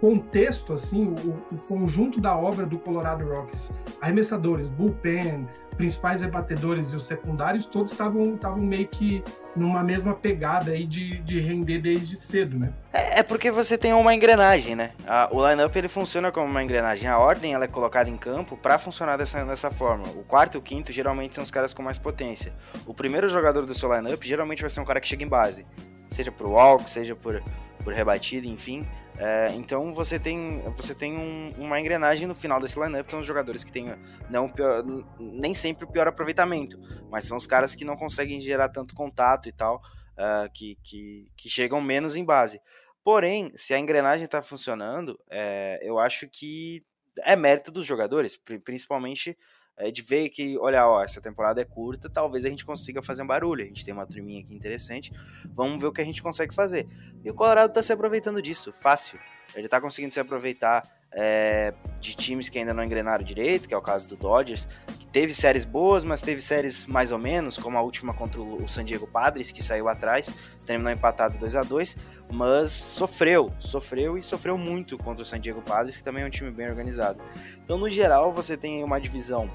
contexto, assim, o, o conjunto da obra do Colorado Rockies, arremessadores, bullpen, principais rebatedores e os secundários, todos estavam meio que numa mesma pegada aí de, de render desde cedo, né? É, é porque você tem uma engrenagem, né? A, o lineup ele funciona como uma engrenagem. A ordem ela é colocada em campo para funcionar dessa, dessa forma. O quarto e o quinto geralmente são os caras com mais potência. O primeiro jogador do seu lineup geralmente vai ser um cara que chega em base, seja por walk, seja por, por rebatida, enfim. É, então você tem, você tem um, uma engrenagem no final desse lineup, são os jogadores que têm não pior, nem sempre o pior aproveitamento, mas são os caras que não conseguem gerar tanto contato e tal, uh, que, que, que, chegam menos em base. Porém, se a engrenagem está funcionando, é, eu acho que é mérito dos jogadores, principalmente é, de ver que, olha, ó, essa temporada é curta, talvez a gente consiga fazer um barulho. A gente tem uma turminha aqui interessante, vamos ver o que a gente consegue fazer. E o Colorado tá se aproveitando disso, fácil. Ele tá conseguindo se aproveitar é, de times que ainda não engrenaram direito, que é o caso do Dodgers, que teve séries boas, mas teve séries mais ou menos, como a última contra o San Diego Padres, que saiu atrás, terminou empatado 2 a 2 mas sofreu, sofreu e sofreu muito contra o San Diego Padres, que também é um time bem organizado. Então, no geral, você tem uma divisão,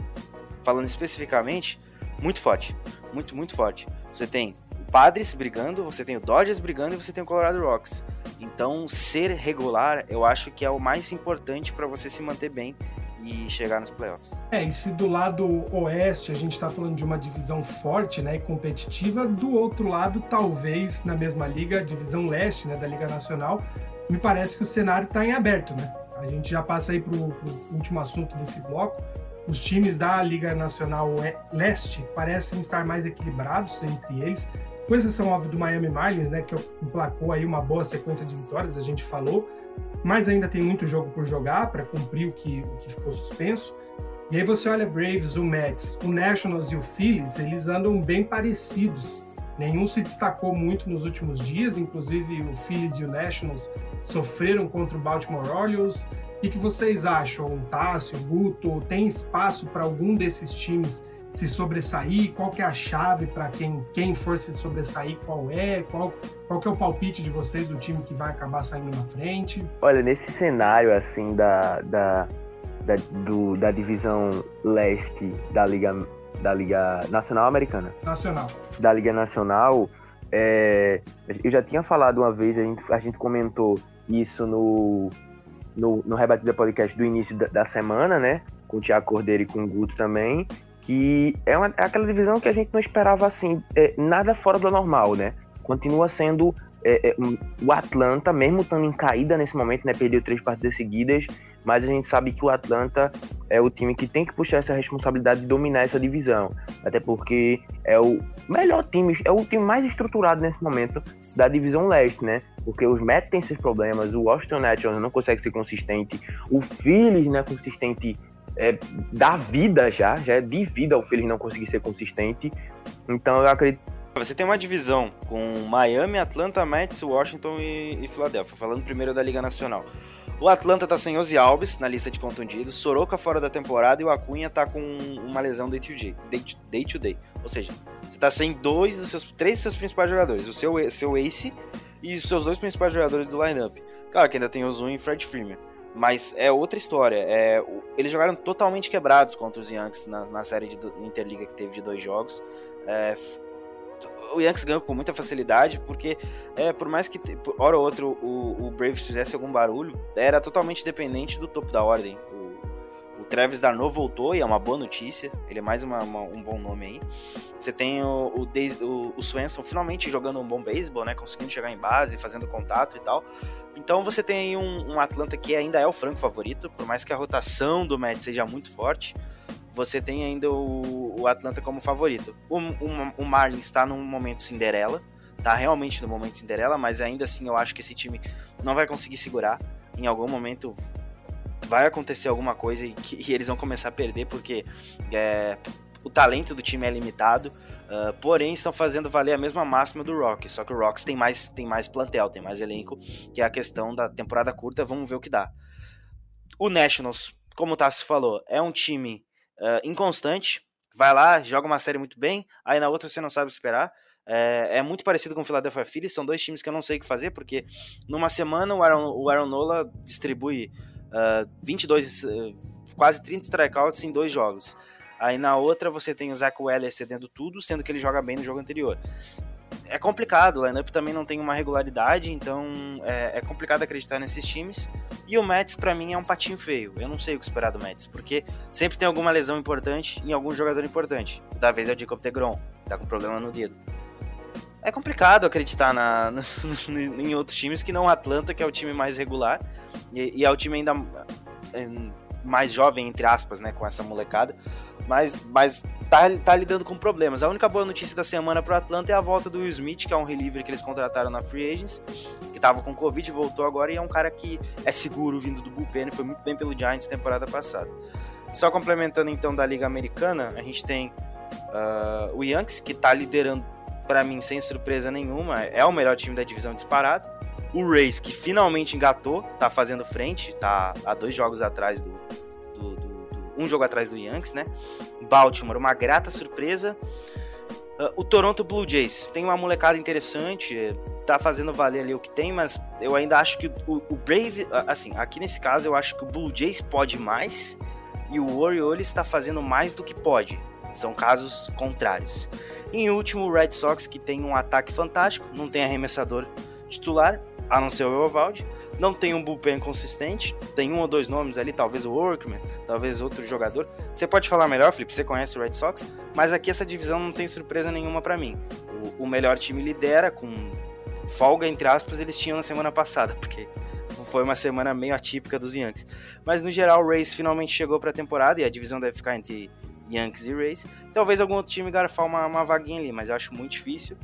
falando especificamente, muito forte, muito, muito forte. Você tem o Padres brigando, você tem o Dodgers brigando e você tem o Colorado Rocks. Então, ser regular, eu acho que é o mais importante para você se manter bem e chegar nos playoffs. É, e se do lado oeste a gente está falando de uma divisão forte, né, e competitiva, do outro lado, talvez na mesma liga, a divisão leste, né, da Liga Nacional, me parece que o cenário está em aberto, né? A gente já passa aí para o último assunto desse bloco. Os times da Liga Nacional Leste parecem estar mais equilibrados entre eles com exceção óbvio do Miami Marlins, né, que emplacou aí uma boa sequência de vitórias, a gente falou, mas ainda tem muito jogo por jogar para cumprir o que, o que ficou suspenso. E aí você olha Braves, o Mets, o Nationals e o Phillies, eles andam bem parecidos. Nenhum se destacou muito nos últimos dias, inclusive o Phillies e o Nationals sofreram contra o Baltimore Orioles. O que vocês acham, Tássio, Guto? Tem espaço para algum desses times se sobressair? Qual que é a chave para quem, quem for se sobressair? Qual é? Qual, qual que é o palpite de vocês do time que vai acabar saindo na frente? Olha, nesse cenário assim da, da, da, do, da divisão leste da Liga, da Liga Nacional Americana. Nacional. Da Liga Nacional, é, eu já tinha falado uma vez, a gente, a gente comentou isso no, no, no Rebatida Podcast do início da, da semana, né? Com o Tiago Cordeiro e com o Guto também que é, uma, é aquela divisão que a gente não esperava assim, é, nada fora do normal, né? Continua sendo é, é, um, o Atlanta, mesmo estando em caída nesse momento, né? Perdeu três partidas seguidas, mas a gente sabe que o Atlanta é o time que tem que puxar essa responsabilidade de dominar essa divisão. Até porque é o melhor time, é o time mais estruturado nesse momento da divisão leste, né? Porque os Mets têm seus problemas, o Washington Nationals não consegue ser consistente, o Phillies não é consistente é, da vida já, já é de vida o Phillies não conseguir ser consistente. Então eu acredito. Você tem uma divisão com Miami, Atlanta, Mets, Washington e, e Philadelphia, falando primeiro da Liga Nacional. O Atlanta tá sem Ozzy Alves na lista de contundidos, Soroka fora da temporada e o Acunha tá com uma lesão day to day, day to day, to day. Ou seja, você tá sem dois dos seus três dos seus principais jogadores, o seu seu ace e os seus dois principais jogadores do lineup. Claro que ainda tem Ozun e Fred Freeman. Mas é outra história. É, eles jogaram totalmente quebrados contra os Yankees na, na série de Interliga que teve de dois jogos. É, o Yankees ganhou com muita facilidade, porque é, por mais que hora ou outra o, o Braves fizesse algum barulho, era totalmente dependente do topo da ordem. O, o Travis Darno voltou e é uma boa notícia, ele é mais uma, uma, um bom nome aí. Você tem o, o, o, o Swenson finalmente jogando um bom beisebol, né, conseguindo chegar em base, fazendo contato e tal. Então você tem um, um, Atlanta que ainda é o franco favorito, por mais que a rotação do Mets seja muito forte, você tem ainda o, o Atlanta como favorito. O, o, o Marlins está num momento Cinderela, tá realmente no momento Cinderela, mas ainda assim eu acho que esse time não vai conseguir segurar. Em algum momento vai acontecer alguma coisa e, que, e eles vão começar a perder, porque é, o talento do time é limitado. Uh, porém, estão fazendo valer a mesma máxima do Rock. Só que o Rocks tem mais, tem mais plantel, tem mais elenco, que é a questão da temporada curta. Vamos ver o que dá. O Nationals, como o Tassi falou, é um time uh, inconstante. Vai lá, joga uma série muito bem, aí na outra você não sabe esperar. É, é, muito parecido com o Philadelphia Phillies, são dois times que eu não sei o que fazer, porque numa semana o Aaron, o Aaron Nola distribui uh, 22, uh, quase 30 strikeouts em dois jogos. Aí na outra você tem o Zach Weller cedendo tudo, sendo que ele joga bem no jogo anterior. É complicado, o lineup também não tem uma regularidade, então é, é complicado acreditar nesses times. E o Mets, para mim, é um patinho feio. Eu não sei o que esperar do Mets, porque sempre tem alguma lesão importante em algum jogador importante. Da vez é o Jacob Tegron, tá com problema no dedo. É complicado acreditar na, [LAUGHS] em outros times que não o Atlanta, que é o time mais regular, e, e é o time ainda é, mais jovem, entre aspas, né, com essa molecada mas, mas tá, tá lidando com problemas. A única boa notícia da semana pro Atlanta é a volta do Will Smith, que é um reliever que eles contrataram na Free Agents, que tava com Covid, voltou agora e é um cara que é seguro vindo do bullpen, foi muito bem pelo Giants temporada passada. Só complementando então da Liga Americana, a gente tem uh, o Yankees, que tá liderando para mim sem surpresa nenhuma, é o melhor time da divisão disparado. O Rays, que finalmente engatou, tá fazendo frente, tá a dois jogos atrás do um jogo atrás do Yankees, né? Baltimore, uma grata surpresa. Uh, o Toronto Blue Jays tem uma molecada interessante, tá fazendo valer ali o que tem, mas eu ainda acho que o, o Brave, assim, aqui nesse caso eu acho que o Blue Jays pode mais e o Orioles está fazendo mais do que pode. São casos contrários. Em último, o Red Sox, que tem um ataque fantástico, não tem arremessador titular, a não ser o Evaldi, não tem um bullpen consistente, tem um ou dois nomes ali, talvez o Workman, talvez outro jogador. Você pode falar melhor, Felipe, você conhece o Red Sox, mas aqui essa divisão não tem surpresa nenhuma para mim. O, o, melhor time lidera com folga, entre aspas, eles tinham na semana passada, porque foi uma semana meio atípica dos Yankees. Mas no geral, o Rays finalmente chegou para a temporada e a divisão deve ficar entre Yankees e Rays. Talvez algum outro time garfar uma, uma vaguinha ali, mas eu acho muito difícil.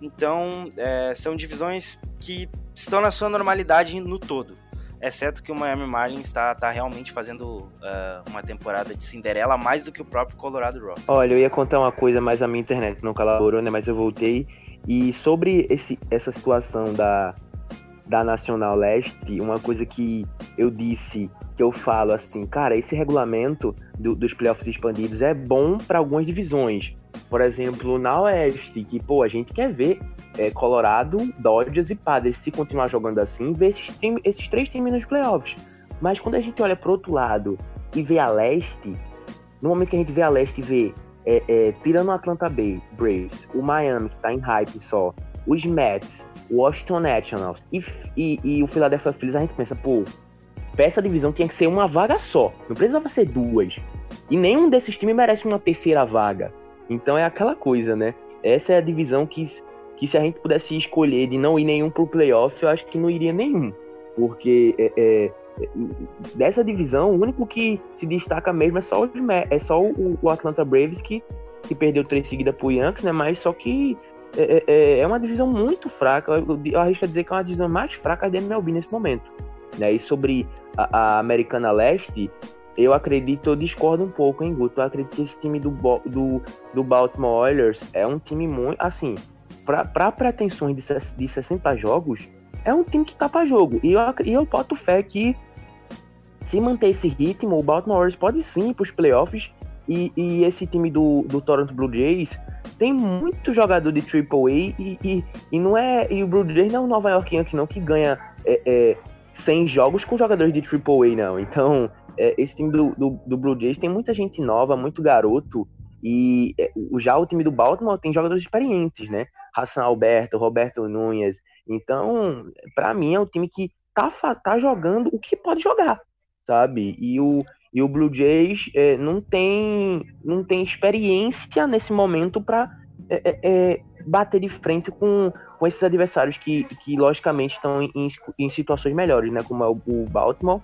Então, é, são divisões que estão na sua normalidade no todo. Exceto que o Miami Marlins está tá realmente fazendo uh, uma temporada de Cinderela mais do que o próprio Colorado Rockies. Olha, eu ia contar uma coisa, mas a minha internet não colaborou, né? Mas eu voltei. E sobre esse, essa situação da, da Nacional Leste, uma coisa que eu disse, que eu falo assim, cara, esse regulamento do, dos playoffs expandidos é bom para algumas divisões. Por exemplo, na Oeste, que, pô, a gente quer ver é, Colorado, Dodgers e Padres se continuar jogando assim, ver esses, time, esses três times nos playoffs. Mas quando a gente olha pro outro lado e vê a Leste, no momento que a gente vê a Leste e vê, é, é, tirando o Atlanta Bay, Braves, o Miami, que tá em hype só, os Mets, o Washington Nationals e, e, e o Philadelphia Phillies, a gente pensa, pô, essa divisão tinha que ser uma vaga só, não precisava ser duas. E nenhum desses times merece uma terceira vaga. Então é aquela coisa, né? Essa é a divisão que, que se a gente pudesse escolher de não ir nenhum pro playoff, eu acho que não iria nenhum. Porque é, é, dessa divisão, o único que se destaca mesmo é só, os, é só o, o Atlanta Braves que, que perdeu três seguidas pro Yankees, né? Mas só que é, é, é uma divisão muito fraca. Eu, eu arrisco a dizer que é uma divisão mais fraca da MLB nesse momento. Né? E sobre a, a Americana Leste, eu acredito, eu discordo um pouco, hein, Guto? Eu acredito que esse time do, do, do Baltimore Oilers é um time muito. Assim, para pretensões de, de 60 jogos, é um time que tá jogo. E eu, e eu boto fé que, se manter esse ritmo, o Baltimore Oilers pode sim ir pros playoffs. E, e esse time do, do Toronto Blue Jays tem muito jogador de Triple A e, e, e, não é. E o Blue Jays não é o Nova York Yankees, não, que ganha é, é, 100 jogos com jogadores de Triple A, não. Então, é, esse time do, do, do, Blue Jays tem muita gente nova, muito garoto. E é, já o time do Baltimore tem jogadores experientes, né? Hassan Alberto, Roberto Nunes. Então, para mim, é um time que tá, tá jogando o que pode jogar, sabe? E o, e o Blue Jays é, não, tem, não tem experiência nesse momento para é, é, é, bater de frente com, com esses adversários que, que logicamente, estão em, em situações melhores, né? Como é o, o Baltimore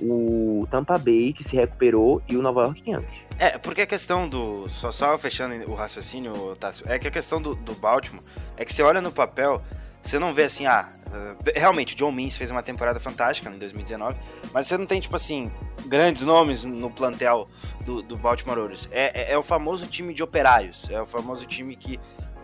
o Tampa Bay, que se recuperou, e o Nova York Yankees. É, porque a questão do. Só, só fechando o raciocínio, Tássio, é que a questão do, do Baltimore é que você olha no papel, você não vê assim, ah, realmente, John Means fez uma temporada fantástica em 2019, mas você não tem, tipo assim, grandes nomes no plantel do, do Baltimore Orioles. É, é, é, o famoso time de operários, é o famoso time que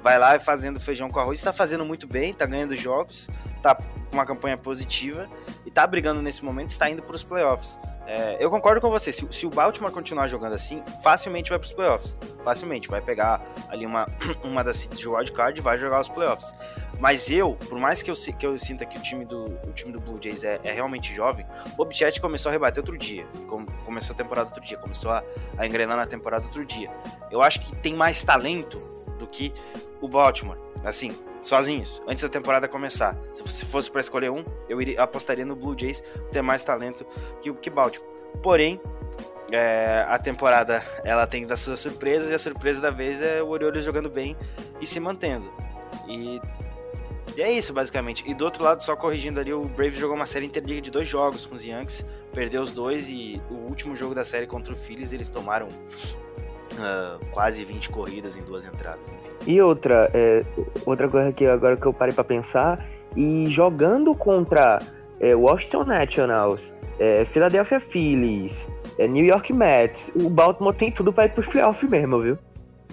vai lá fazendo feijão com arroz, está fazendo muito bem, está ganhando jogos, está com uma campanha positiva e está brigando nesse momento, está indo para os playoffs. É, eu concordo com você, se, se, o Baltimore continuar jogando assim, facilmente vai para os playoffs. Facilmente, vai pegar ali uma, [CLEARS THROAT] uma das seeds de wildcard e vai jogar os playoffs. Mas eu, por mais que eu, que eu sinta que o time do, o time do Blue Jays é, é realmente jovem, o Bichette começou a rebater outro dia. começou a temporada outro dia, começou a, a engrenar na temporada outro dia. Eu acho que tem mais talento do que o Baltimore, assim, sozinhos, antes da temporada começar. Se fosse para escolher um, eu iria, apostaria no Blue Jays ter mais talento que o que Baltimore. Porém, é, a temporada ela tem das suas surpresas e a surpresa da vez é o Orioles jogando bem e se mantendo. E, e é isso basicamente. E do outro lado, só corrigindo ali, o Braves jogou uma série interliga de dois jogos com os Yankees, perdeu os dois e o último jogo da série contra o Phillies eles tomaram uh, quase 20 corridas em duas entradas, enfim. E outra, é, outra coisa que agora que eu parei para pensar, e jogando contra é, Washington Nationals, é, Philadelphia Phillies, é, New York Mets, o Baltimore tem tudo para ir pro playoff mesmo, viu?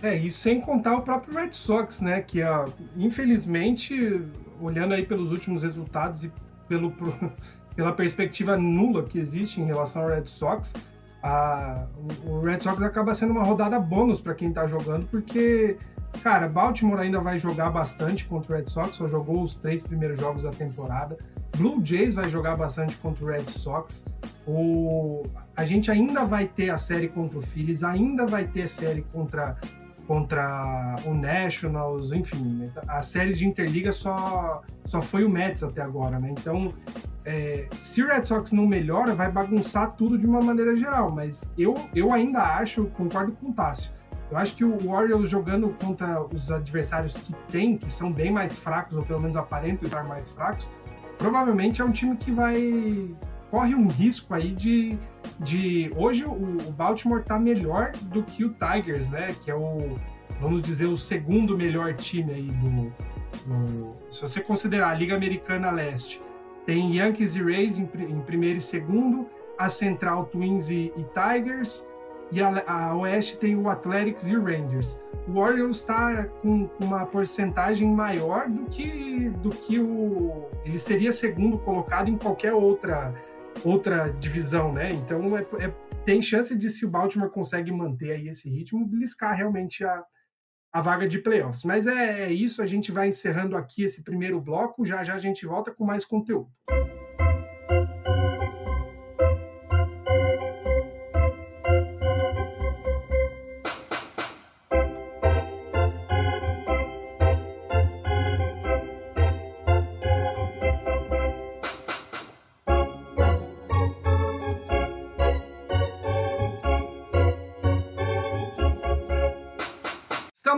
É, isso sem contar o próprio Red Sox, né? Que infelizmente olhando aí pelos últimos resultados e pelo, [LAUGHS] pela perspectiva nula que existe em relação ao Red Sox, a, o Red Sox acaba sendo uma rodada bônus para quem está jogando, porque, cara, Baltimore ainda vai jogar bastante contra o Red Sox, só jogou os três primeiros jogos da temporada. Blue Jays vai jogar bastante contra o Red Sox. O, a gente ainda vai ter a série contra o Phillies, ainda vai ter série contra, contra o Nationals, enfim, a série de Interliga só, só foi o Mets até agora, né? Então, é, se o Red Sox não melhora, vai bagunçar tudo de uma maneira geral, mas eu, eu ainda acho, concordo com o Tássio, eu acho que o Warriors jogando contra os adversários que tem, que são bem mais fracos, ou pelo menos aparentam estar mais fracos, provavelmente é um time que vai corre um risco aí de, de hoje o, Baltimore está melhor do que o Tigers, né? Que é o vamos dizer o segundo melhor time aí do, do se você considerar a Liga Americana Leste tem Yankees e Rays em, em primeiro e segundo, a Central Twins e, e Tigers, e a, a, Oeste tem o Athletics e o Rangers. O Orioles está com, uma porcentagem maior do que, do que o. Ele seria segundo colocado em qualquer outra, outra divisão, né? Então é, é, tem chance de, se o Baltimore consegue manter aí esse ritmo, beliscar realmente a, a vaga de playoffs. Mas é, é isso, a gente vai encerrando aqui esse primeiro bloco, já já a gente volta com mais conteúdo.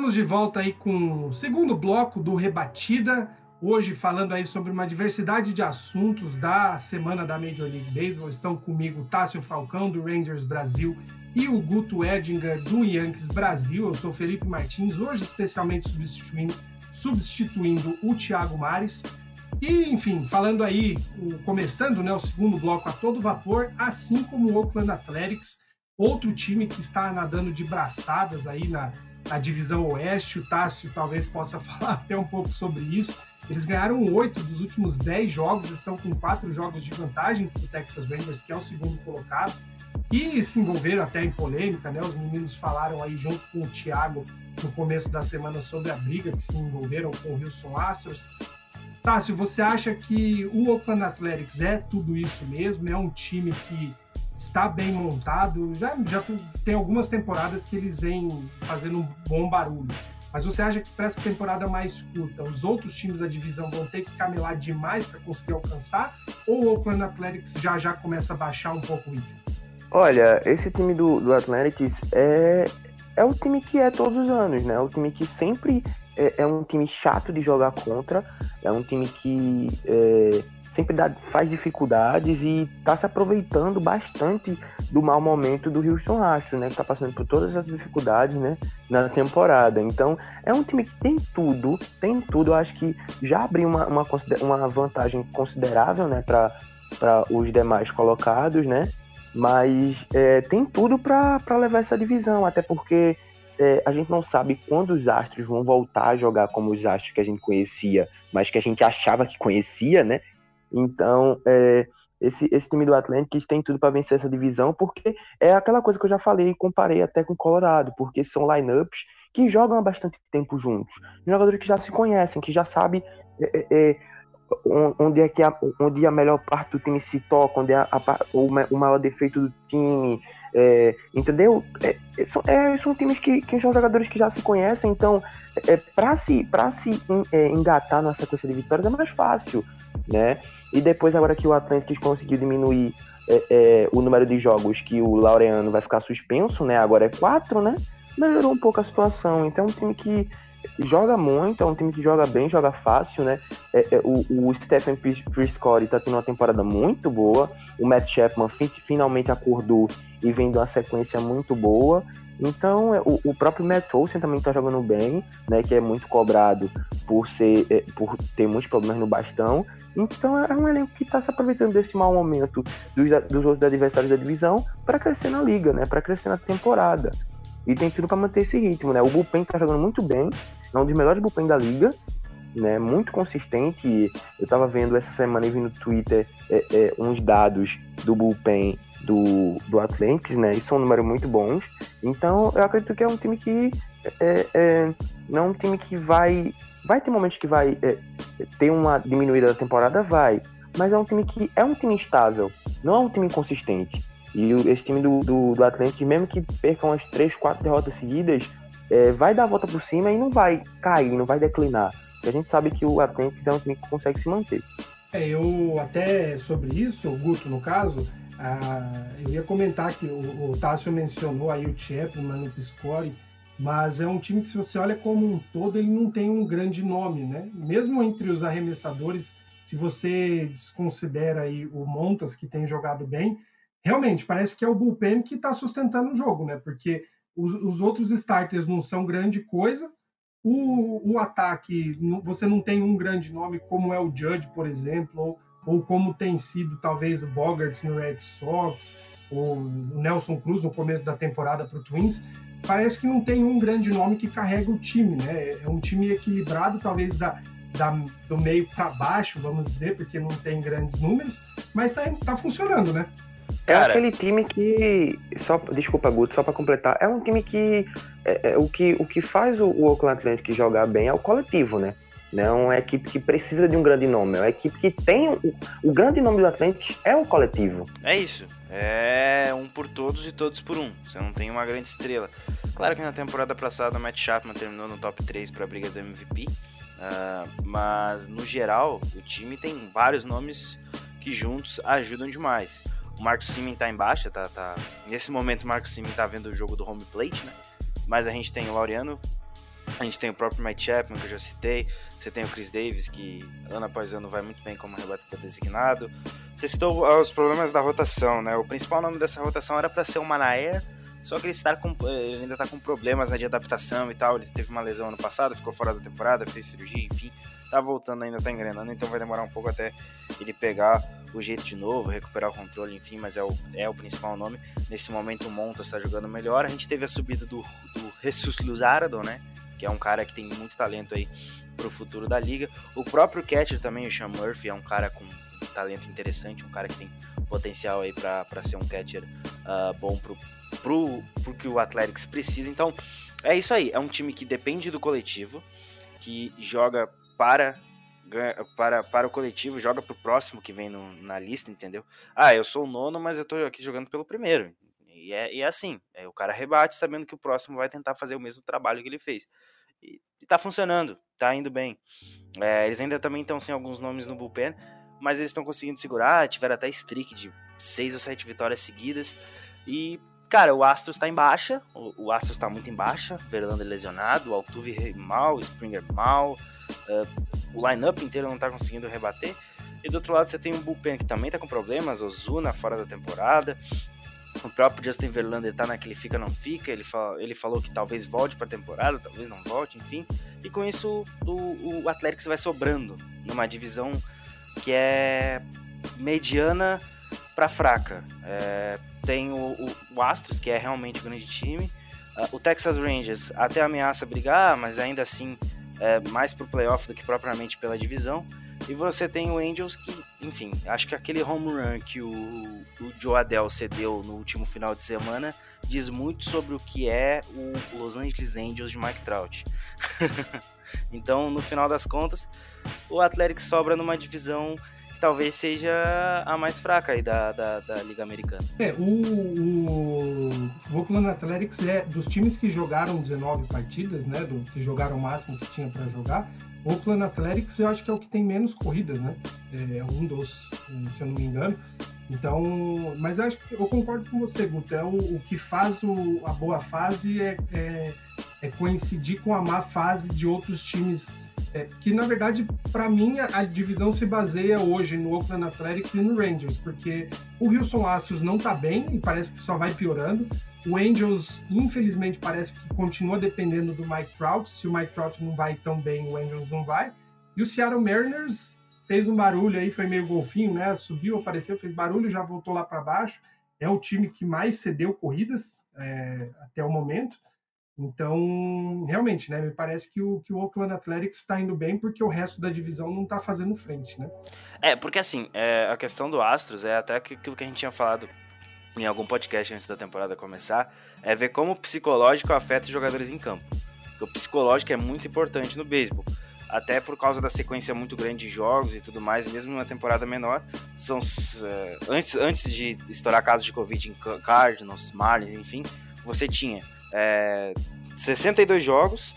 Estamos de volta aí com o segundo bloco do Rebatida, hoje falando aí sobre uma diversidade de assuntos da semana da Major League Baseball. Estão comigo Tássio Falcão, do Rangers Brasil, e o Guto Edinger, do Yankees Brasil. Eu sou Felipe Martins, hoje especialmente substituindo, substituindo o Thiago Mares. E, enfim, falando aí, começando né, o segundo bloco a todo vapor, assim como o Oakland Athletics, outro time que está nadando de braçadas aí na a divisão oeste. O Tássio talvez possa [LAUGHS] falar até um pouco sobre isso. Eles ganharam oito dos últimos dez jogos, estão com quatro jogos de vantagem para o Texas Rangers, que é o segundo colocado, e se envolveram até em polêmica, né? Os meninos falaram aí junto com o Thiago no começo da semana sobre a briga que se envolveram com o Houston Astros. Tássio, você acha que o Oakland Athletics é tudo isso mesmo? É um time que está bem montado. Já, já tem algumas temporadas que eles vêm fazendo um bom barulho. Mas você acha que para essa temporada mais curta, os outros times da divisão vão ter que camelar demais para conseguir alcançar? Ou o Oakland Athletics já já começa a baixar um pouco o ritmo? Olha, esse time do, do Athletics é, é o time que é todos os anos, né? É o time que sempre é, é um time chato de jogar contra, é um time que é, sempre dá, faz dificuldades e está se aproveitando bastante do mau momento do Houston Astros, né? Que está passando por todas as dificuldades, né? Na temporada. Então, é um time que tem tudo, tem tudo. Eu acho que já abriu uma, uma, uma vantagem considerável, né? Para os demais colocados, né? Mas é, tem tudo para levar essa divisão, até porque é, a gente não sabe quando os Astros vão voltar a jogar como os Astros que a gente conhecia, mas que a gente achava que conhecia, né? Então, é, esse, esse time do Atlético tem tudo para vencer essa divisão, porque é aquela coisa que eu já falei e comparei até com o Colorado, porque são lineups que jogam há bastante tempo juntos. Jogadores que já se conhecem, que já sabem é, é, é onde é que a, onde a melhor parte do time se toca, onde é a, a, o, o maior defeito do time, é, entendeu? É, é, são times que, que, são jogadores que já se conhecem, então é, para se, pra se é, engatar na sequência de vitórias é mais fácil, né? E depois, agora que o Atlético conseguiu diminuir é, é, o número de jogos que o Laureano vai ficar suspenso, né? Agora é quatro, né? Melhorou um pouco a situação. Então é um time que joga muito, é um time que joga bem, joga fácil, né? É, é, o, o Stephen Prescott tá tendo uma temporada muito boa. O Matt Chapman finalmente acordou e vem de uma sequência muito boa. Então, é, o, o próprio Matt Olsen também está jogando bem, né? Que é muito cobrado por ser, é, por ter muitos problemas no bastão. Então, é um elenco que está se aproveitando desse mau momento dos, dos outros adversários da divisão para crescer na liga, né? Para crescer na temporada. E tem tudo para manter esse ritmo, né? O Bullpen está jogando muito bem, é um dos melhores bullpen da liga. né, muito consistente. Eu estava vendo essa semana e vi no Twitter é, é, uns dados do bullpen do, do Atlantis, né? E são números muito bons. Então eu acredito que é um time que é, é, não é um time que vai. Vai ter momentos que vai é, ter uma diminuída da temporada, vai. Mas é um time que é um time estável, não é um time inconsistente. E esse time do, do, do mesmo que percam umas 3, 4 derrotas seguidas, é, vai dar a volta por cima e não vai cair, não vai declinar. Porque a gente sabe que o Atlético é um time que consegue se manter. É, eu até sobre isso, o Guto no caso, ah, eu ia comentar que o, o Tássio mencionou aí o Chapman, o Piscori, mas é um time que se você olha como um todo, ele não tem um grande nome, né? Mesmo entre os arremessadores, se você desconsidera aí o Montas, que tem jogado bem, realmente parece que é o bullpen que está sustentando o jogo, né? Porque os, os, outros starters não são grande coisa. O, o ataque, você não tem um grande nome como é o Judge, por exemplo, ou, ou como tem sido talvez o Bogarts no Red Sox, ou o Nelson Cruz no começo da temporada para o Twins. Parece que não tem um grande nome que carrega o time, né? É um time equilibrado, talvez da, da do meio para baixo, vamos dizer, porque não tem grandes números, mas está tá funcionando, né? É Cara... aquele time que. Só, desculpa, Guto, só para completar. É um time que. É, é, o que o que faz o, o Oakland Athletics jogar bem é o coletivo, né? Não é uma equipe que precisa de um grande nome. É uma equipe que tem. O, o grande nome do Atlético é o coletivo. É isso. É um por todos e todos por um. Você não tem uma grande estrela. Claro que na temporada passada o Matt Chapman terminou no top 3 para a briga do MVP. Uh, mas no geral, o time tem vários nomes que juntos ajudam demais. O Marcos Simen tá em baixa, tá, tá... Nesse momento o Marcos Simen tá vendo o jogo do home plate, né? Mas a gente tem o Laureano, a gente tem o próprio Mike Chapman, que eu já citei. Você tem o Chris Davis, que ano após ano vai muito bem como rebatedor designado. Você citou os problemas da rotação, né? O principal nome dessa rotação era para ser o Manaea, só que ele, está com, ele ainda tá com problemas né, de adaptação e tal. Ele teve uma lesão ano passado, ficou fora da temporada, fez cirurgia, enfim. Tá voltando ainda, tá engrenando, então vai demorar um pouco até ele pegar o jeito de novo, recuperar o controle, enfim, mas é o, é o principal nome. Nesse momento o Montas está jogando melhor. A gente teve a subida do, do Jesus Luzardo, né? Que é um cara que tem muito talento aí pro futuro da liga. O próprio catcher também, o Sean Murphy, é um cara com talento interessante, um cara que tem potencial aí para ser um catcher uh, bom pro, pro, pro que o Athletics precisa. Então, é isso aí. É um time que depende do coletivo, que joga para para, para o coletivo, joga pro próximo que vem no, na lista, entendeu? Ah, eu sou o nono, mas eu tô aqui jogando pelo primeiro. E é, e é assim, é, o cara rebate sabendo que o próximo vai tentar fazer o mesmo trabalho que ele fez. E, e tá funcionando, tá indo bem. É, eles ainda também estão sem alguns nomes no bullpen, mas eles estão conseguindo segurar, tiveram até streak de seis ou sete vitórias seguidas. E Cara, o Astros tá em baixa, o, o Astros tá muito em baixa, Verlander lesionado, o Altuve mal, o Springer mal, uh, o lineup inteiro não tá conseguindo rebater. E do outro lado você tem um bullpen que também tá com problemas, Ozuna fora da temporada. O próprio Justin Verlander tá naquele fica não fica, ele, fala, ele falou que talvez volte pra temporada, talvez não volte, enfim. E com isso o, o Athletics vai sobrando numa divisão que é mediana para fraca. É, tem o, o, o, Astros, que é realmente um grande time. Uh, o Texas Rangers até ameaça brigar, mas ainda assim é mais pro playoff do que propriamente pela divisão. E você tem o Angels que, enfim, acho que aquele home run que o, o Joe Adele cedeu no último final de semana diz muito sobre o que é o Los Angeles Angels de Mike Trout. [LAUGHS] então, no final das contas, o Atlético sobra numa divisão talvez seja a mais fraca aí da, da, da Liga Americana. É, o, o, o Oakland Athletics é dos times que jogaram 19 partidas, né, do, que jogaram o máximo que tinha para jogar, Oakland Athletics eu acho que é o que tem menos corridas, né? É, é um dos, se eu não me engano. Então, mas eu acho que eu concordo com você, Guto. É o, o que faz o, a boa fase é, é, é coincidir com a má fase de outros times é, que na verdade, para mim, a, a, divisão se baseia hoje no Oakland Athletics e no Rangers, porque o Houston Astros não está bem e parece que só vai piorando. O Angels, infelizmente, parece que continua dependendo do Mike Trout. Se o Mike Trout não vai tão bem, o Angels não vai. E o Seattle Mariners fez um barulho aí, foi meio golfinho, né? Subiu, apareceu, fez barulho, já voltou lá para baixo. É o time que mais cedeu corridas é, até o momento. Então, realmente, né, me parece que o, que o Oakland Athletics está indo bem porque o resto da divisão não está fazendo frente, né? É, porque assim, é, a questão do Astros é até aquilo que a gente tinha falado em algum podcast antes da temporada começar, é ver como o psicológico afeta os jogadores em campo. O psicológico é muito importante no beisebol. Até por causa da sequência muito grande de jogos e tudo mais, mesmo numa temporada menor, são uh, antes, antes de estourar casos de Covid em Cardinals, Marlins, enfim, você tinha é, 62 jogos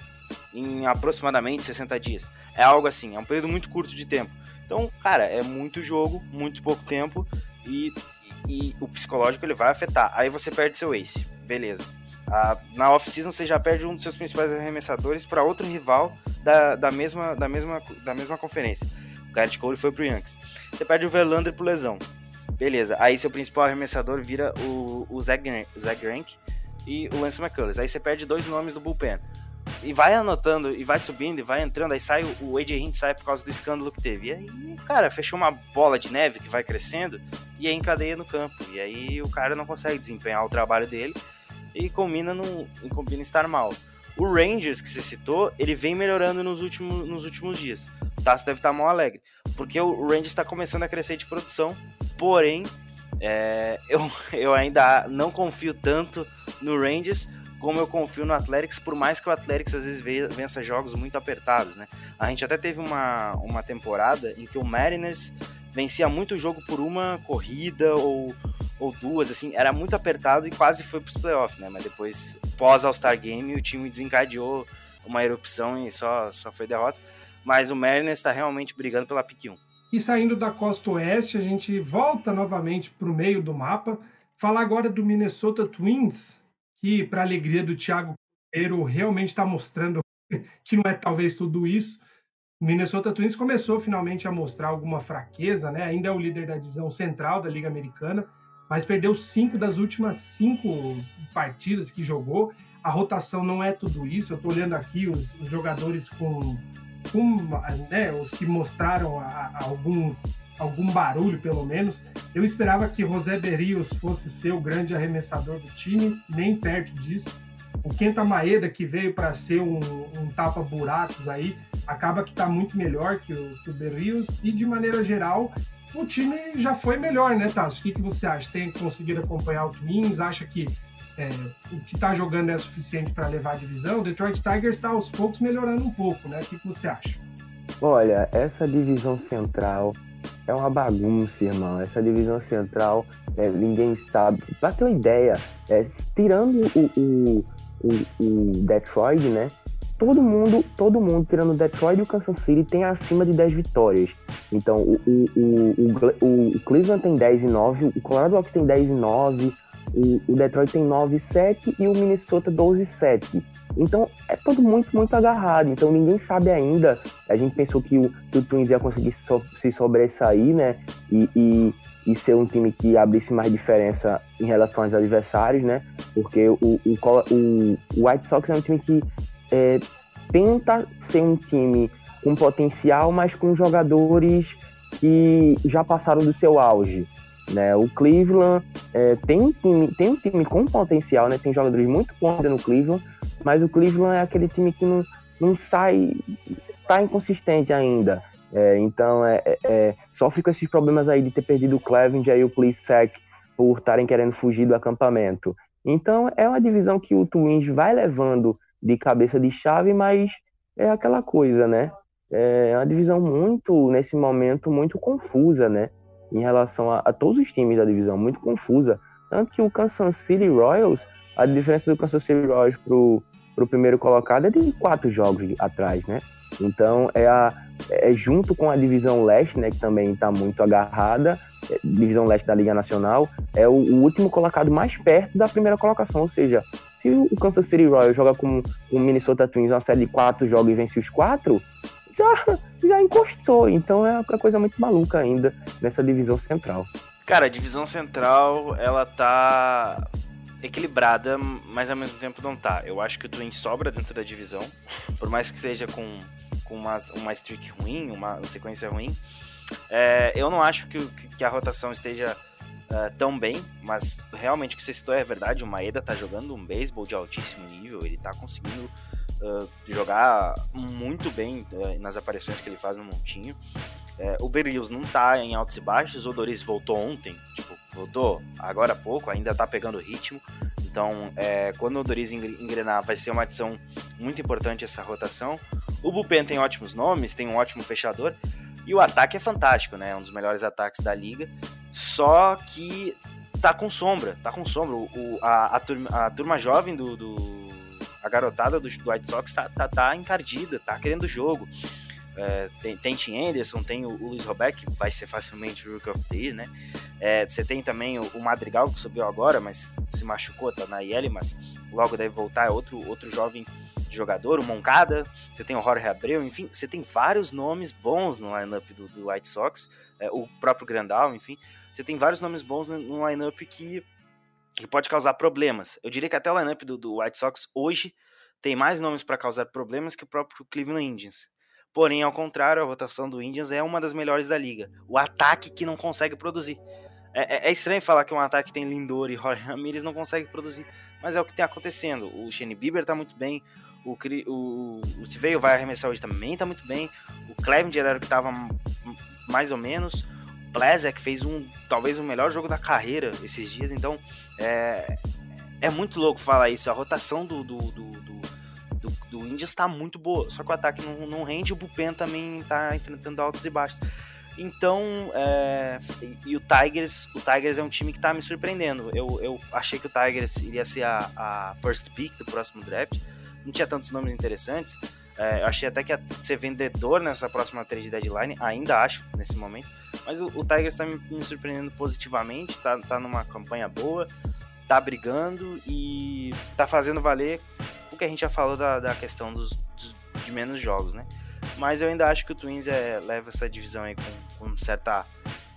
em aproximadamente 60 dias. É algo assim, é um período muito curto de tempo. Então, cara, é muito jogo, muito pouco tempo e e o psicológico ele vai afetar. Aí você perde seu ace, beleza. Ah, na off-season você já perde um dos seus principais arremessadores para outro rival da, da, mesma, da, mesma, da mesma conferência. O Garrett Cole foi pro Yankees. Você perde o Verlander por lesão. Beleza, aí seu principal arremessador vira o, o Zach Greinke e o Lance McCullers. Aí você perde dois nomes do bullpen e vai anotando, e vai subindo, e vai entrando, aí sai o AJ Hint sai por causa do escândalo que teve. E aí, cara, fechou uma bola de neve que vai crescendo e aí encadeia no campo. E aí o cara não consegue desempenhar o trabalho dele e combina, no, combina estar mal. O Rangers que você citou, ele vem melhorando nos últimos, nos últimos dias. O Tassi deve estar mal alegre, porque o Rangers está começando a crescer de produção, porém, é, [LAUGHS] eu, eu ainda não confio tanto no Rangers, como eu confio no Athletics, por mais que o Athletics às vezes vença jogos muito apertados, né? A gente até teve uma, uma temporada em que o Mariners vencia muito jogo por uma corrida ou, ou duas, assim, era muito apertado e quase foi para os playoffs, né? Mas depois, pós All-Star Game, o time desencadeou uma erupção e só, só foi derrota. Mas o Mariners está realmente brigando pela pick 1. E saindo da costa oeste, a gente volta novamente para o meio do mapa. Falar agora do Minnesota Twins, que, para alegria do Thiago Cordeiro, realmente está mostrando [LAUGHS] que não é talvez tudo isso. Minnesota Twins começou finalmente a mostrar alguma fraqueza, né? Ainda é o líder da divisão central da Liga Americana, mas perdeu cinco das últimas cinco partidas que jogou. A rotação não é tudo isso. Eu estou olhando aqui os, os jogadores com, com né, os que mostraram a, a algum algum barulho, pelo menos. Eu esperava que José Berrios fosse ser o grande arremessador do time, nem perto disso. O Kenta Maeda, que veio para ser um, um tapa-buracos aí, acaba que está muito melhor que o, que o Berrios. E, de maneira geral, o time já foi melhor, né, Tasso? O que, que você acha? Tem conseguido acompanhar o Twins? Acha que é, o que está jogando é suficiente para levar a divisão? O Detroit Tigers está aos poucos melhorando um pouco, né? O que, que você acha? Olha, essa divisão central é uma bagunça, irmão. Essa divisão central, é, ninguém sabe. Pra ter uma ideia, é, tirando o, o, o, o, Detroit, né? Todo mundo, todo mundo, tirando o Detroit e o Kansas City, tem acima de 10 vitórias. Então, o, o, Cleveland tem 10 e 9, o Colorado Rockies tem 10 e 9, o, o Detroit tem 9 e 7 e o Minnesota 12 e 7. Então é tudo muito, muito agarrado. Então ninguém sabe ainda. A gente pensou que o, que o Twins ia conseguir so, se sobressair, né? E, e, e, ser um time que abrisse mais diferença em relação aos adversários, né? Porque o, o, o, White Sox é um time que é, tenta ser um time com potencial, mas com jogadores que já passaram do seu auge. Né? O Cleveland é, tem, um time, tem um time com potencial, né? tem jogadores muito bons no Cleveland, mas o Cleveland é aquele time que não, não sai, está inconsistente ainda. É, então, é, é, é, sofre com esses problemas aí de ter perdido o Clevenger e o Plesac por estarem querendo fugir do acampamento. Então, é uma divisão que o Twins vai levando de cabeça de chave, mas é aquela coisa, né? É uma divisão muito, nesse momento, muito confusa, né? Em relação a, a todos os times da divisão, muito confusa. Tanto que o Kansas City Royals, a diferença do Kansas City Royals pro, para o primeiro colocado é de quatro jogos atrás, né? Então é, a, é junto com a divisão leste, né, que também está muito agarrada, é, divisão leste da Liga Nacional, é o, o, último colocado mais perto da primeira colocação, ou seja, se o Kansas City Royals joga com o Minnesota Twins uma série de quatro jogos e vence os quatro, já, já encostou. Então é uma coisa muito maluca ainda nessa divisão central. Cara, a divisão central, ela tá equilibrada, mas ao mesmo tempo não tá. Eu acho que o Twins sobra dentro da divisão, por mais que esteja com, com uma, uma streak ruim, uma sequência ruim. É, eu não acho que, que a rotação esteja uh, tão bem, mas realmente o que você citou é verdade. O Maeda tá jogando um beisebol de altíssimo nível, ele tá conseguindo uh, jogar muito bem uh, nas aparições que ele faz no montinho. o Berrios não tá em altos e baixos, o Doris voltou ontem, tipo, voltou agora há pouco, ainda tá pegando ritmo. Então, é, quando o Doris engrenar, vai ser uma adição muito importante essa rotação. O Bullpen tem ótimos nomes, tem um ótimo fechador. E o ataque é fantástico, né? Um dos melhores ataques da liga. Só que tá com sombra, tá com sombra. O, a, a, turma, a turma jovem do, do, A garotada do, do White Sox tá, tá, tá encardida, tá querendo jogo. É, tem, tem Tim Anderson, tem o, o Luiz Roberto, que vai ser facilmente o Rook of the Year, né? É, você tem também o, o, Madrigal, que subiu agora, mas se machucou, tá na IL, mas logo deve voltar. É outro, outro jovem jogador, o Moncada, você tem o Jorge Abreu, enfim, você tem vários nomes bons no lineup do, do White Sox, é, o próprio Grandal, enfim, você tem vários nomes bons no, no lineup que, que pode causar problemas. Eu diria que até o lineup do, do White Sox hoje tem mais nomes para causar problemas que o próprio Cleveland Indians. Porém, ao contrário, a rotação do Indians é uma das melhores da liga. O ataque que não consegue produzir. É, é, é estranho falar que um ataque tem Lindor e Roy Ramirez não consegue produzir, mas é o que tem acontecendo. O Shane Bieber tá muito bem, o, o, o Civeio vai arremessar hoje também, tá muito bem. O Clevenger era o que tava mais ou menos. O Plezek fez um, talvez o melhor jogo da carreira esses dias, então é, é muito louco falar isso. A rotação do, do, do, do Indians tá muito boa, só que o ataque não, não rende. O Bupen também tá enfrentando altos e baixos. Então, é, e o Tigers, o Tigers é um time que tá me surpreendendo. Eu, eu achei que o Tigers iria ser a, a first pick do próximo draft não tinha tantos nomes interessantes. É, eu achei até que ia ser vendedor nessa próxima trade deadline, ainda acho, nesse momento. Mas o, o Tigers está me, me, surpreendendo positivamente, tá, tá numa campanha boa, tá brigando e tá fazendo valer o que a gente já falou da, da questão dos, dos, de menos jogos, né? Mas eu ainda acho que o Twins é, leva essa divisão aí com, com certa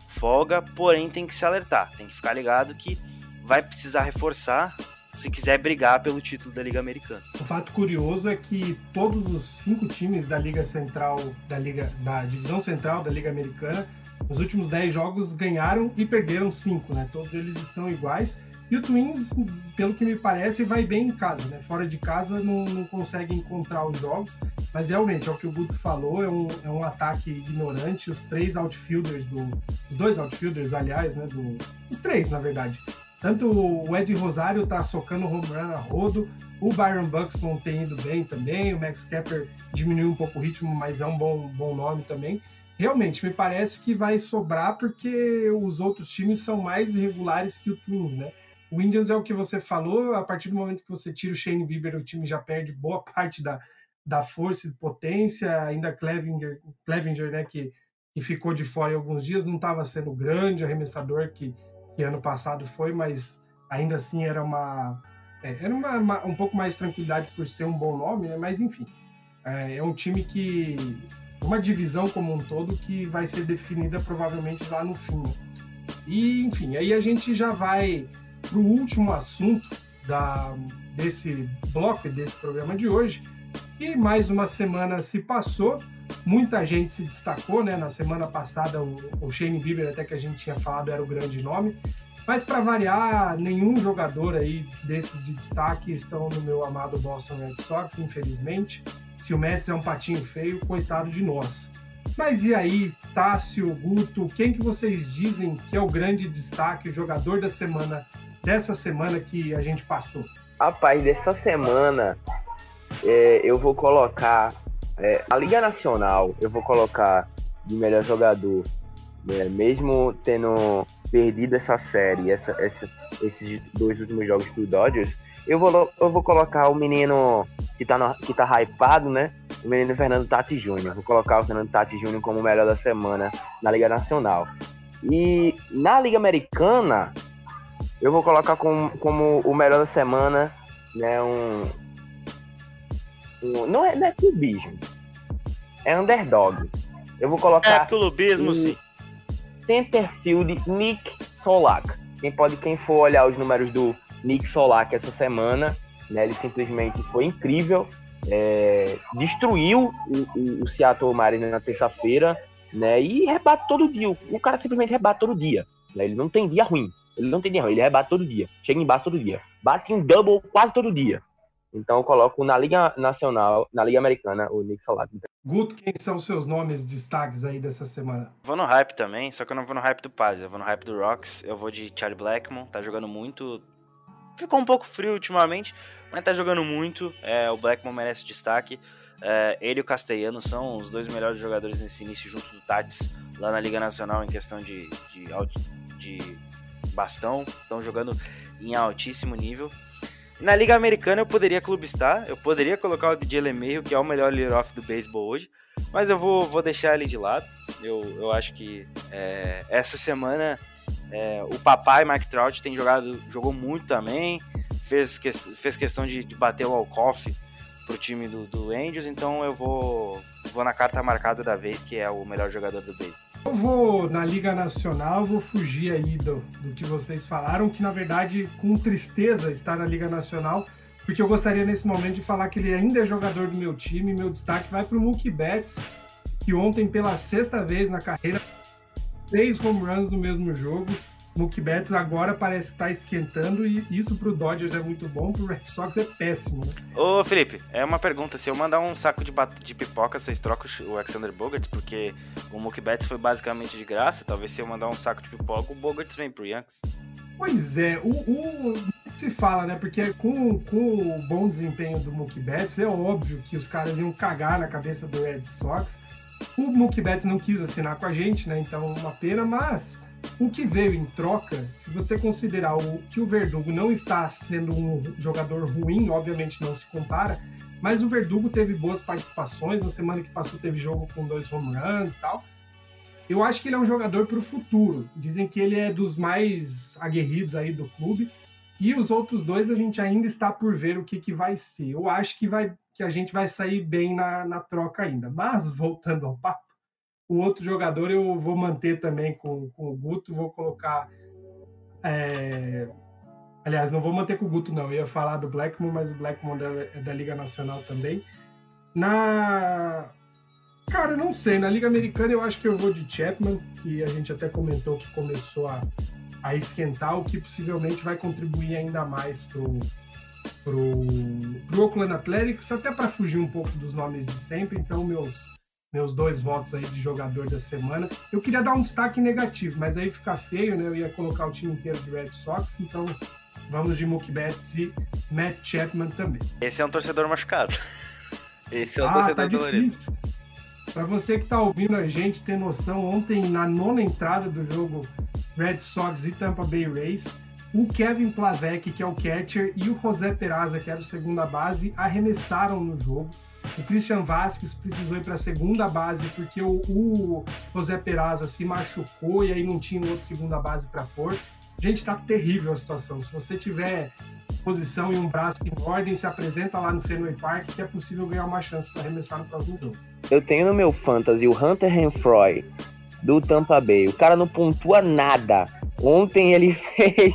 folga, porém tem que se alertar, tem que ficar ligado que vai precisar reforçar se quiser brigar pelo título da Liga Americana. O fato curioso é que todos os cinco times da Liga Central, da Liga, da Divisão Central da Liga Americana, nos últimos dez jogos ganharam e perderam cinco, né? Todos eles estão iguais. E o Twins, pelo que me parece, vai bem em casa, né? Fora de casa não, não consegue encontrar os jogos, mas realmente é o que o Guto falou, é um, é um ataque ignorante. Os três outfielders do. Os dois outfielders, aliás, né? Do, os três, na verdade, tanto o Ed Rosário tá socando home run a rodo, o Byron Buxton tem ido bem também, o Max Kepper diminuiu um pouco o ritmo, mas é um bom, bom nome também. Realmente, me parece que vai sobrar porque os outros times são mais irregulares que o Twins, né? O Indians é o que você falou, a partir do momento que você tira o Shane Bieber, o time já perde boa parte da, da força e potência, ainda Clevinger, Clevinger né, que, que ficou de fora em alguns dias, não estava sendo grande arremessador que que ano passado foi, mas ainda assim era uma é, era uma, uma, um pouco mais de tranquilidade por ser um bom nome, né? Mas enfim, é, é, um time que uma divisão como um todo que vai ser definida provavelmente lá no fim. E enfim, aí a gente já vai para o último assunto da, desse bloco desse programa de hoje. E mais uma semana se passou Muita gente se destacou, né? Na semana passada, o, o Shane Bieber, até que a gente tinha falado, era o grande nome. Mas para variar, nenhum jogador aí desses de destaque estão no meu amado Boston Red Sox, infelizmente. Se o Mets é um patinho feio, coitado de nós. Mas e aí, Tássio, Guto, quem que vocês dizem que é o grande destaque, o jogador da semana, dessa semana que a gente passou? Rapaz, dessa semana é, eu vou colocar é, a Liga Nacional, eu vou colocar de melhor jogador, né, mesmo tendo perdido essa série, essa, essa, esses dois últimos jogos pro Dodgers, eu vou, eu vou colocar o menino que tá, no, que tá hypado, né? O menino Fernando Tati Júnior. Vou colocar o Fernando Tati Júnior como o melhor da semana na Liga Nacional. E na Liga Americana, eu vou colocar como, como o melhor da semana, né? Um, não, é, não é clubismo. É underdog. Eu vou colocar. É clubismo, sim. Centerfield Nick Solak. Quem pode, quem for olhar os números do Nick Solak essa semana, né, ele simplesmente foi incrível. É, destruiu o, o, o Seattle Mariners na terça-feira, né? E rebate todo dia. O cara simplesmente rebate todo dia. Né, ele não tem dia ruim. Ele não tem erro, ele rebate todo dia. Chega embaixo todo dia. Bate em double quase todo dia. Então eu coloco na Liga Nacional, na Liga Americana, o Nick Solak. Guto, quem são os seus nomes destaques aí dessa semana? Vou no hype também, só que eu não vou no hype do Paz, eu vou no hype do Rocks, eu vou de Charlie Blackmon, tá jogando muito. Ficou um pouco frio ultimamente, mas tá jogando muito. É, o Blackmon merece destaque. É, ele e o Castellano são os dois melhores jogadores nesse início, junto do Tats, lá na Liga Nacional, em questão de, de, de bastão. Estão jogando em altíssimo nível. Na Liga Americana eu poderia clubistar, eu poderia colocar o DJ LeMahieu, que é o melhor leader-off do beisebol hoje, mas eu vou, vou deixar ele de lado. Eu, eu acho que é, essa semana é, o papai Mike Trout tem jogado, jogou muito também, fez, que, fez questão de, de bater o Alcoff pro time do, do Angels, então eu vou, vou na carta marcada da vez, que é o melhor jogador do beisebol. Eu vou na Liga Nacional, vou fugir aí do, do que vocês falaram, que na verdade, com tristeza, está na Liga Nacional, porque eu gostaria nesse momento de falar que ele ainda é jogador do meu time. Meu destaque vai para o Mookie Betts, que ontem, pela sexta vez na carreira, três home runs no mesmo jogo. Mookie Betts agora parece estar esquentando e isso pro Dodgers é muito bom, pro Red Sox é péssimo. Né? Ô Felipe, é uma pergunta, se eu mandar um saco de, de pipoca, vocês trocam o Alexander Bogarts? Porque o Mookie Betts foi basicamente de graça, talvez se eu mandar um saco de pipoca, o Bogarts vem pro Yankees. Pois é, o, o se fala, né? Porque com, com o bom desempenho do Mookie Betts, é óbvio que os caras iam cagar na cabeça do Red Sox. O Mookie Betts não quis assinar com a gente, né? Então, uma pena, mas o que veio em troca, se você considerar o, que o Verdugo não está sendo um jogador ruim, obviamente não se compara, mas o Verdugo teve boas participações, na semana que passou teve jogo com dois home runs e tal. Eu acho que ele é um jogador para o futuro. Dizem que ele é dos mais aguerridos aí do clube. E os outros dois a gente ainda está por ver o que, que vai ser. Eu acho que, vai, que a gente vai sair bem na, na troca ainda. Mas, voltando ao papo, o outro jogador eu vou manter também com, com o Guto, vou colocar. É... Aliás, não vou manter com o Guto, não. Eu ia falar do Blackmon, mas o Blackmon é da Liga Nacional também. Na. Cara, não sei. Na Liga Americana eu acho que eu vou de Chapman, que a gente até comentou que começou a, a esquentar, o que possivelmente vai contribuir ainda mais pro, pro, pro Oakland Athletics, até para fugir um pouco dos nomes de sempre. Então, meus meus dois votos aí de jogador da semana. Eu queria dar um destaque negativo, mas aí fica feio, né? Eu ia colocar o time inteiro do Red Sox, então vamos de Mookie Betts e Matt Chapman também. Esse é um torcedor machucado. [LAUGHS] Esse é um ah, torcedor tá difícil. Para você que tá ouvindo a gente ter noção, ontem na nona entrada do jogo Red Sox e Tampa Bay Rays, o Kevin Plavec, que é o catcher, e o José Peraza, que era o segunda base, arremessaram no jogo. O Christian Vasquez precisou ir para a segunda base porque o, o, José Peraza se machucou e aí não tinha outro segunda base para pôr. Gente, tá terrível a situação. Se você tiver posição e um braço em ordem, se apresenta lá no Fenway Park que é possível ganhar uma chance para arremessar no próximo jogo. Eu tenho no meu fantasy o Hunter Renfroy do Tampa Bay. O cara não pontua nada. Ontem ele [LAUGHS] fez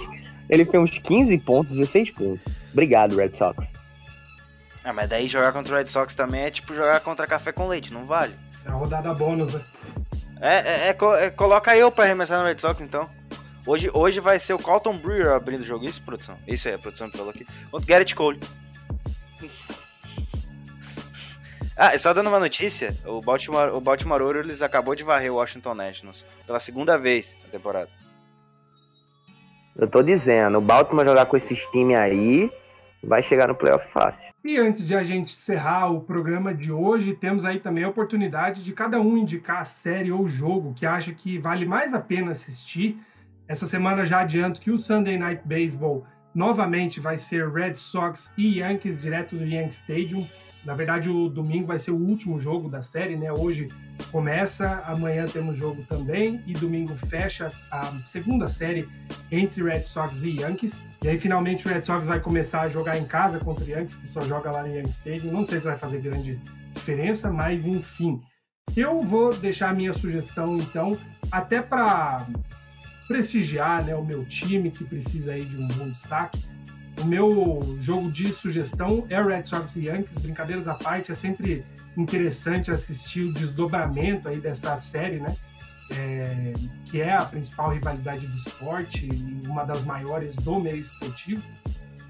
ele fez uns 15 pontos, 16 pontos. Obrigado, Red Sox. Ah, mas daí jogar contra o Red Sox também é tipo jogar contra café com leite, não vale. É a rodada bônus, né? É, é, é, é coloca eu pra arremessar no Red Sox então. Hoje, hoje vai ser o Colton Brewer abrindo o jogo. Isso, produção? Isso aí, a produção falou aqui. Contra o Garrett Cole. [LAUGHS] Ah, só dando uma notícia, o Baltimore, o Baltimore Orioles acabou de varrer o Washington Nationals pela segunda vez na temporada. Eu tô dizendo, o Baltimore jogar com esses times aí, vai chegar no playoff fácil. E antes de a gente encerrar o programa de hoje, temos aí também a oportunidade de cada um indicar a série ou jogo que acha que vale mais a pena assistir. Essa semana já adianto que o Sunday Night Baseball novamente vai ser Red Sox e Yankees direto do Yankee Stadium. Na verdade, o domingo vai ser o último jogo da série, né? Hoje começa, amanhã temos jogo também e domingo fecha a segunda série entre Red Sox e Yankees. E aí finalmente o Red Sox vai começar a jogar em casa contra o Yankees, que só joga lá no Yankee Stadium. Não sei se vai fazer grande diferença, mas enfim. Eu vou deixar a minha sugestão então, até para prestigiar né, o meu time que precisa aí de um bom destaque o meu jogo de sugestão é Red Sox e Yankees, brincadeiras à parte, é sempre interessante assistir o desdobramento aí dessa série, né? é, que é a principal rivalidade do esporte uma das maiores do meio esportivo.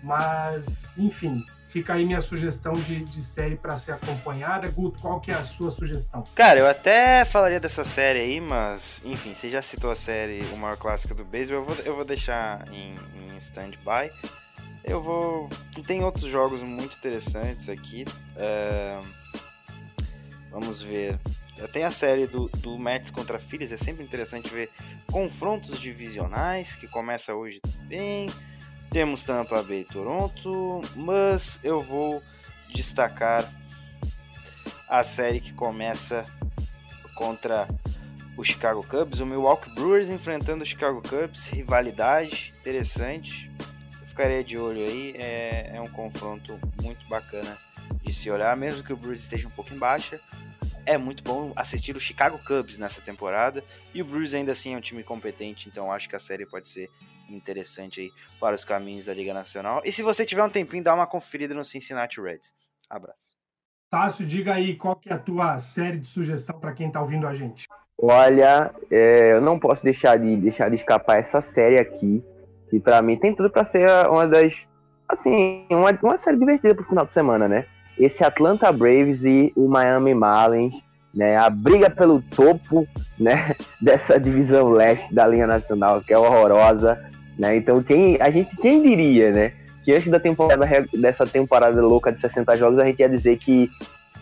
Mas, enfim, fica aí minha sugestão de, de série para ser acompanhada. Guto, qual que é a sua sugestão? Cara, eu até falaria dessa série aí, mas, enfim, você já citou a série O Maior Clássico do Beisebol, eu vou, eu vou deixar em, em stand-by. Eu vou. Tem outros jogos muito interessantes aqui. É... Vamos ver. Tem a série do, do Mets contra Phillies, é sempre interessante ver confrontos divisionais, que começa hoje também. Temos Tampa Bay e Toronto, mas eu vou destacar a série que começa contra o Chicago Cubs, o Milwaukee Brewers enfrentando o Chicago Cubs, rivalidade interessante ficaria de olho aí. É, é um confronto muito bacana de se olhar, mesmo que o Bruce esteja um pouco em baixa. É muito bom assistir o Chicago Cubs nessa temporada. E o Bruce ainda assim é um time competente, então acho que a série pode ser interessante aí para os caminhos da Liga Nacional. E se você tiver um tempinho, dá uma conferida no Cincinnati Reds. Abraço. Tássio, diga aí qual que é a tua série de sugestão para quem está ouvindo a gente. Olha, é, eu não posso deixar de, deixar de escapar essa série aqui, que para mim tem tudo para ser uma das assim, uma, uma série divertida pro final de semana, né? Esse Atlanta Braves e o Miami Marlins, né? A briga pelo topo, né, [LAUGHS] dessa divisão leste da linha nacional, que é horrorosa, né? Então, quem a gente quem diria, né, que antes da temporada dessa temporada louca de 60 jogos, a gente ia dizer que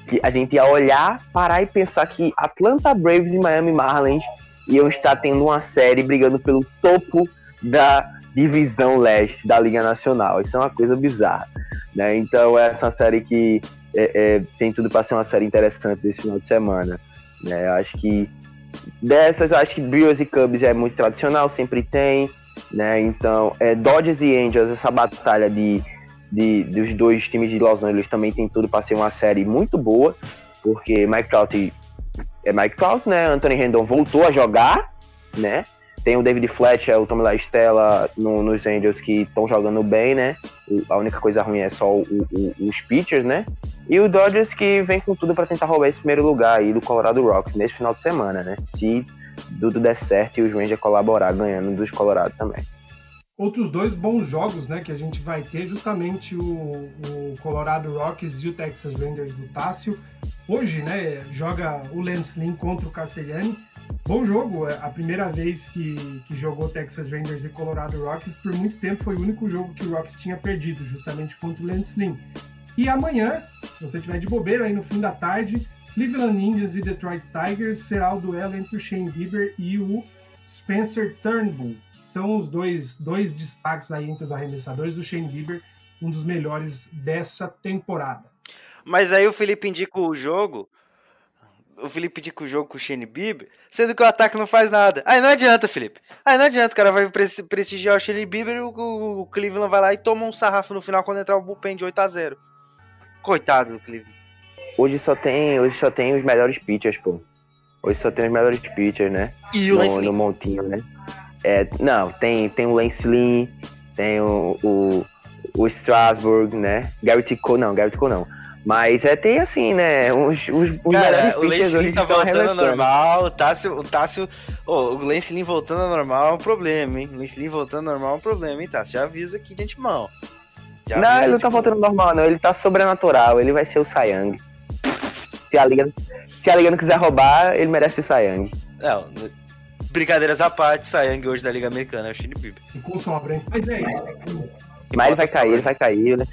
que a gente ia olhar, parar e pensar que Atlanta Braves e Miami Marlins iam estar tendo uma série brigando pelo topo da divisão leste da Liga Nacional. Isso é uma coisa bizarra. Né? Então, essa é uma série que é, é, tem tudo para ser uma série interessante desse final de semana. Né? Eu acho que dessas, acho que Brewers e Cubs é muito tradicional, sempre tem. Né? Então, é, Dodgers e Angels, essa batalha de, de, dos dois times de Los Angeles também tem tudo para ser uma série muito boa, porque Mike Trout é Mike Trout, né? Anthony Rendon voltou a jogar, né? Tem o David Fletcher, o Tommy La Stella no, nos Angels que estão jogando bem, né? A única coisa ruim é só o, o, os pitchers, né? E o Dodgers que vem com tudo para tentar roubar esse primeiro lugar aí do Colorado Rocks nesse final de semana, né? Se tudo der certo e os Rangers colaborar ganhando dos Colorado também. Outros dois bons jogos, né, que a gente vai ter justamente o, o Colorado Rocks e o Texas Rangers do Tássio. Hoje, né, joga o Lance Lynn contra o Castellani Bom jogo, é a primeira vez que, que jogou Texas Rangers e Colorado Rockies, por muito tempo foi o único jogo que o Rockies tinha perdido, justamente contra o Lance Lynn. E amanhã, se você tiver de bobeira aí no fim da tarde, Cleveland Indians e Detroit Tigers será o duelo entre o Shane Bieber e o Spencer Turnbull, que são os dois, dois destaques aí entre os arremessadores. O Shane Bieber, um dos melhores dessa temporada. Mas aí o Felipe indica o jogo o Felipe com o jogo com o Shane Bieber, sendo que o ataque não faz nada. Aí não adianta, Felipe. Aí não adianta, o cara vai prestigiar o Shane Bieber e o, o, Cleveland vai lá e toma um sarrafo no final quando entrar o bullpen de 8 a 0 Coitado do Cleveland. Hoje só tem, hoje só tem os melhores pitchers, pô. Hoje só tem os melhores pitchers, né? E o no, no montinho, né? É, não, tem, tem o Lance Lynn, tem o, o, o Strasburg, né? Garrett Cole, não, Garrett Cole não. Mas é, tem assim, né? Os, os, os Cara, o Lance tá voltando ao normal. O Tássio, o Tássio. Oh, o Lance Lynn voltando ao normal é um problema, hein? O Lance Lynn voltando ao normal é um problema, hein, Tássio? Já avisa aqui de antemão. Já não, ele não tá voltando ao normal, não. Ele tá sobrenatural. Ele vai ser o Sayang. Se a Liga, se a Liga não quiser roubar, ele merece o Sayang. Não, brincadeiras à parte, Sayang hoje da Liga Americana é o. E com sobra, hein? Mas é isso. Mas ele vai cair, ele vai cair.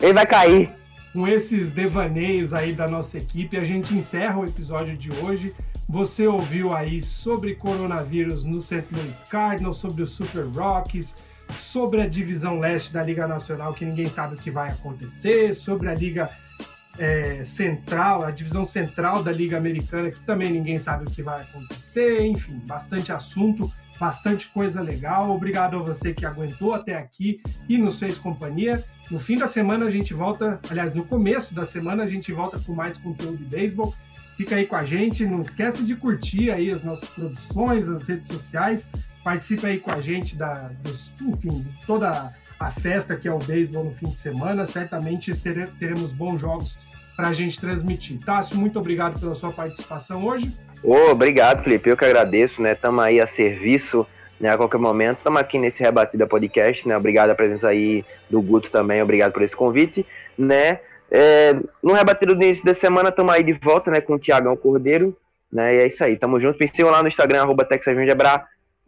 Ele vai cair com esses devaneios aí da nossa equipe, a gente encerra o episódio de hoje. Você ouviu aí sobre coronavírus no St. Louis Cardinals, sobre os Super Rockies, sobre a divisão leste da Liga Nacional, que ninguém sabe o que vai acontecer, sobre a Liga é, Central, a divisão central da Liga Americana, que também ninguém sabe o que vai acontecer. Enfim, bastante assunto, bastante coisa legal. Obrigado a você que aguentou até aqui e nos fez companhia. No fim da semana a gente volta, aliás, no começo da semana a gente volta com mais conteúdo de beisebol. Fica aí com a gente, não esquece de curtir aí as nossas produções, as redes sociais, participe aí com a gente da, dos, enfim, toda a festa que é o beisebol no fim de semana. Certamente teremos bons jogos para a gente transmitir. Tássio, muito obrigado pela sua participação hoje. Ô, obrigado, Felipe. Eu que agradeço, né? Estamos aí a serviço, né? A qualquer momento. Estamos aqui nesse Rebatida Podcast, né? Obrigado a presença aí do Guto também. Obrigado por esse convite, né? É, no Rebatido do início da semana, estamos aí de volta, né? Com o Tiagão Cordeiro, né? E é isso aí. Tamo junto. Sigam lá no Instagram, arroba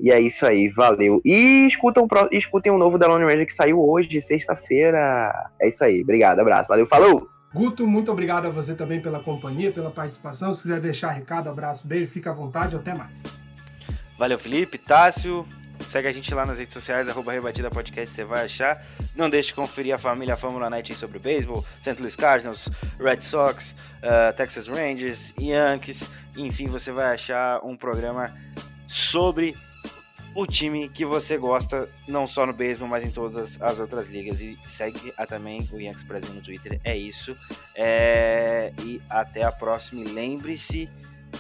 E é isso aí. Valeu. E escutam, escutem um novo da Lone Ranger que saiu hoje, sexta-feira. É isso aí. Obrigado. Abraço. Valeu. Falou! Guto, muito obrigado a você também pela companhia, pela participação. Se quiser deixar recado, abraço, beijo, fica à vontade, até mais. Valeu, Felipe, Tássio. Segue a gente lá nas redes sociais, arroba Rebatida Podcast, você vai achar. Não deixe de conferir a família Fórmula Night sobre o beisebol, St. Louis Cardinals, Red Sox, uh, Texas Rangers, Yankees. Enfim, você vai achar um programa sobre o time que você gosta, não só no beisebol, mas em todas as outras ligas. E segue a, também o Yankees Brasil no Twitter. É isso. É... E até a próxima. E lembre-se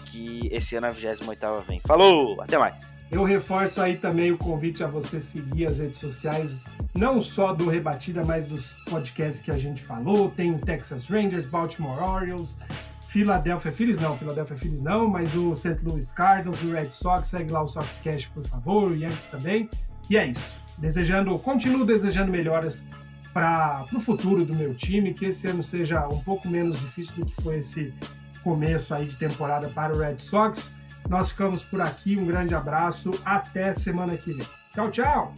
que esse ano a 28 vem. Falou! Até mais! Eu reforço aí também o convite a você seguir as redes sociais, não só do Rebatida, mas dos podcasts que a gente falou. Tem Texas Rangers, Baltimore Orioles, Philadelphia Phillies não, Philadelphia Phillies não, mas o St. Louis Cardinals, o Red Sox, segue lá o Sox Cash, por favor, o Yankees também. E é isso. Desejando, continuo desejando melhoras para o futuro do meu time, que esse ano seja um pouco menos difícil do que foi esse começo aí de temporada para o Red Sox. Nós ficamos por aqui, um grande abraço, até semana que vem. Tchau, tchau!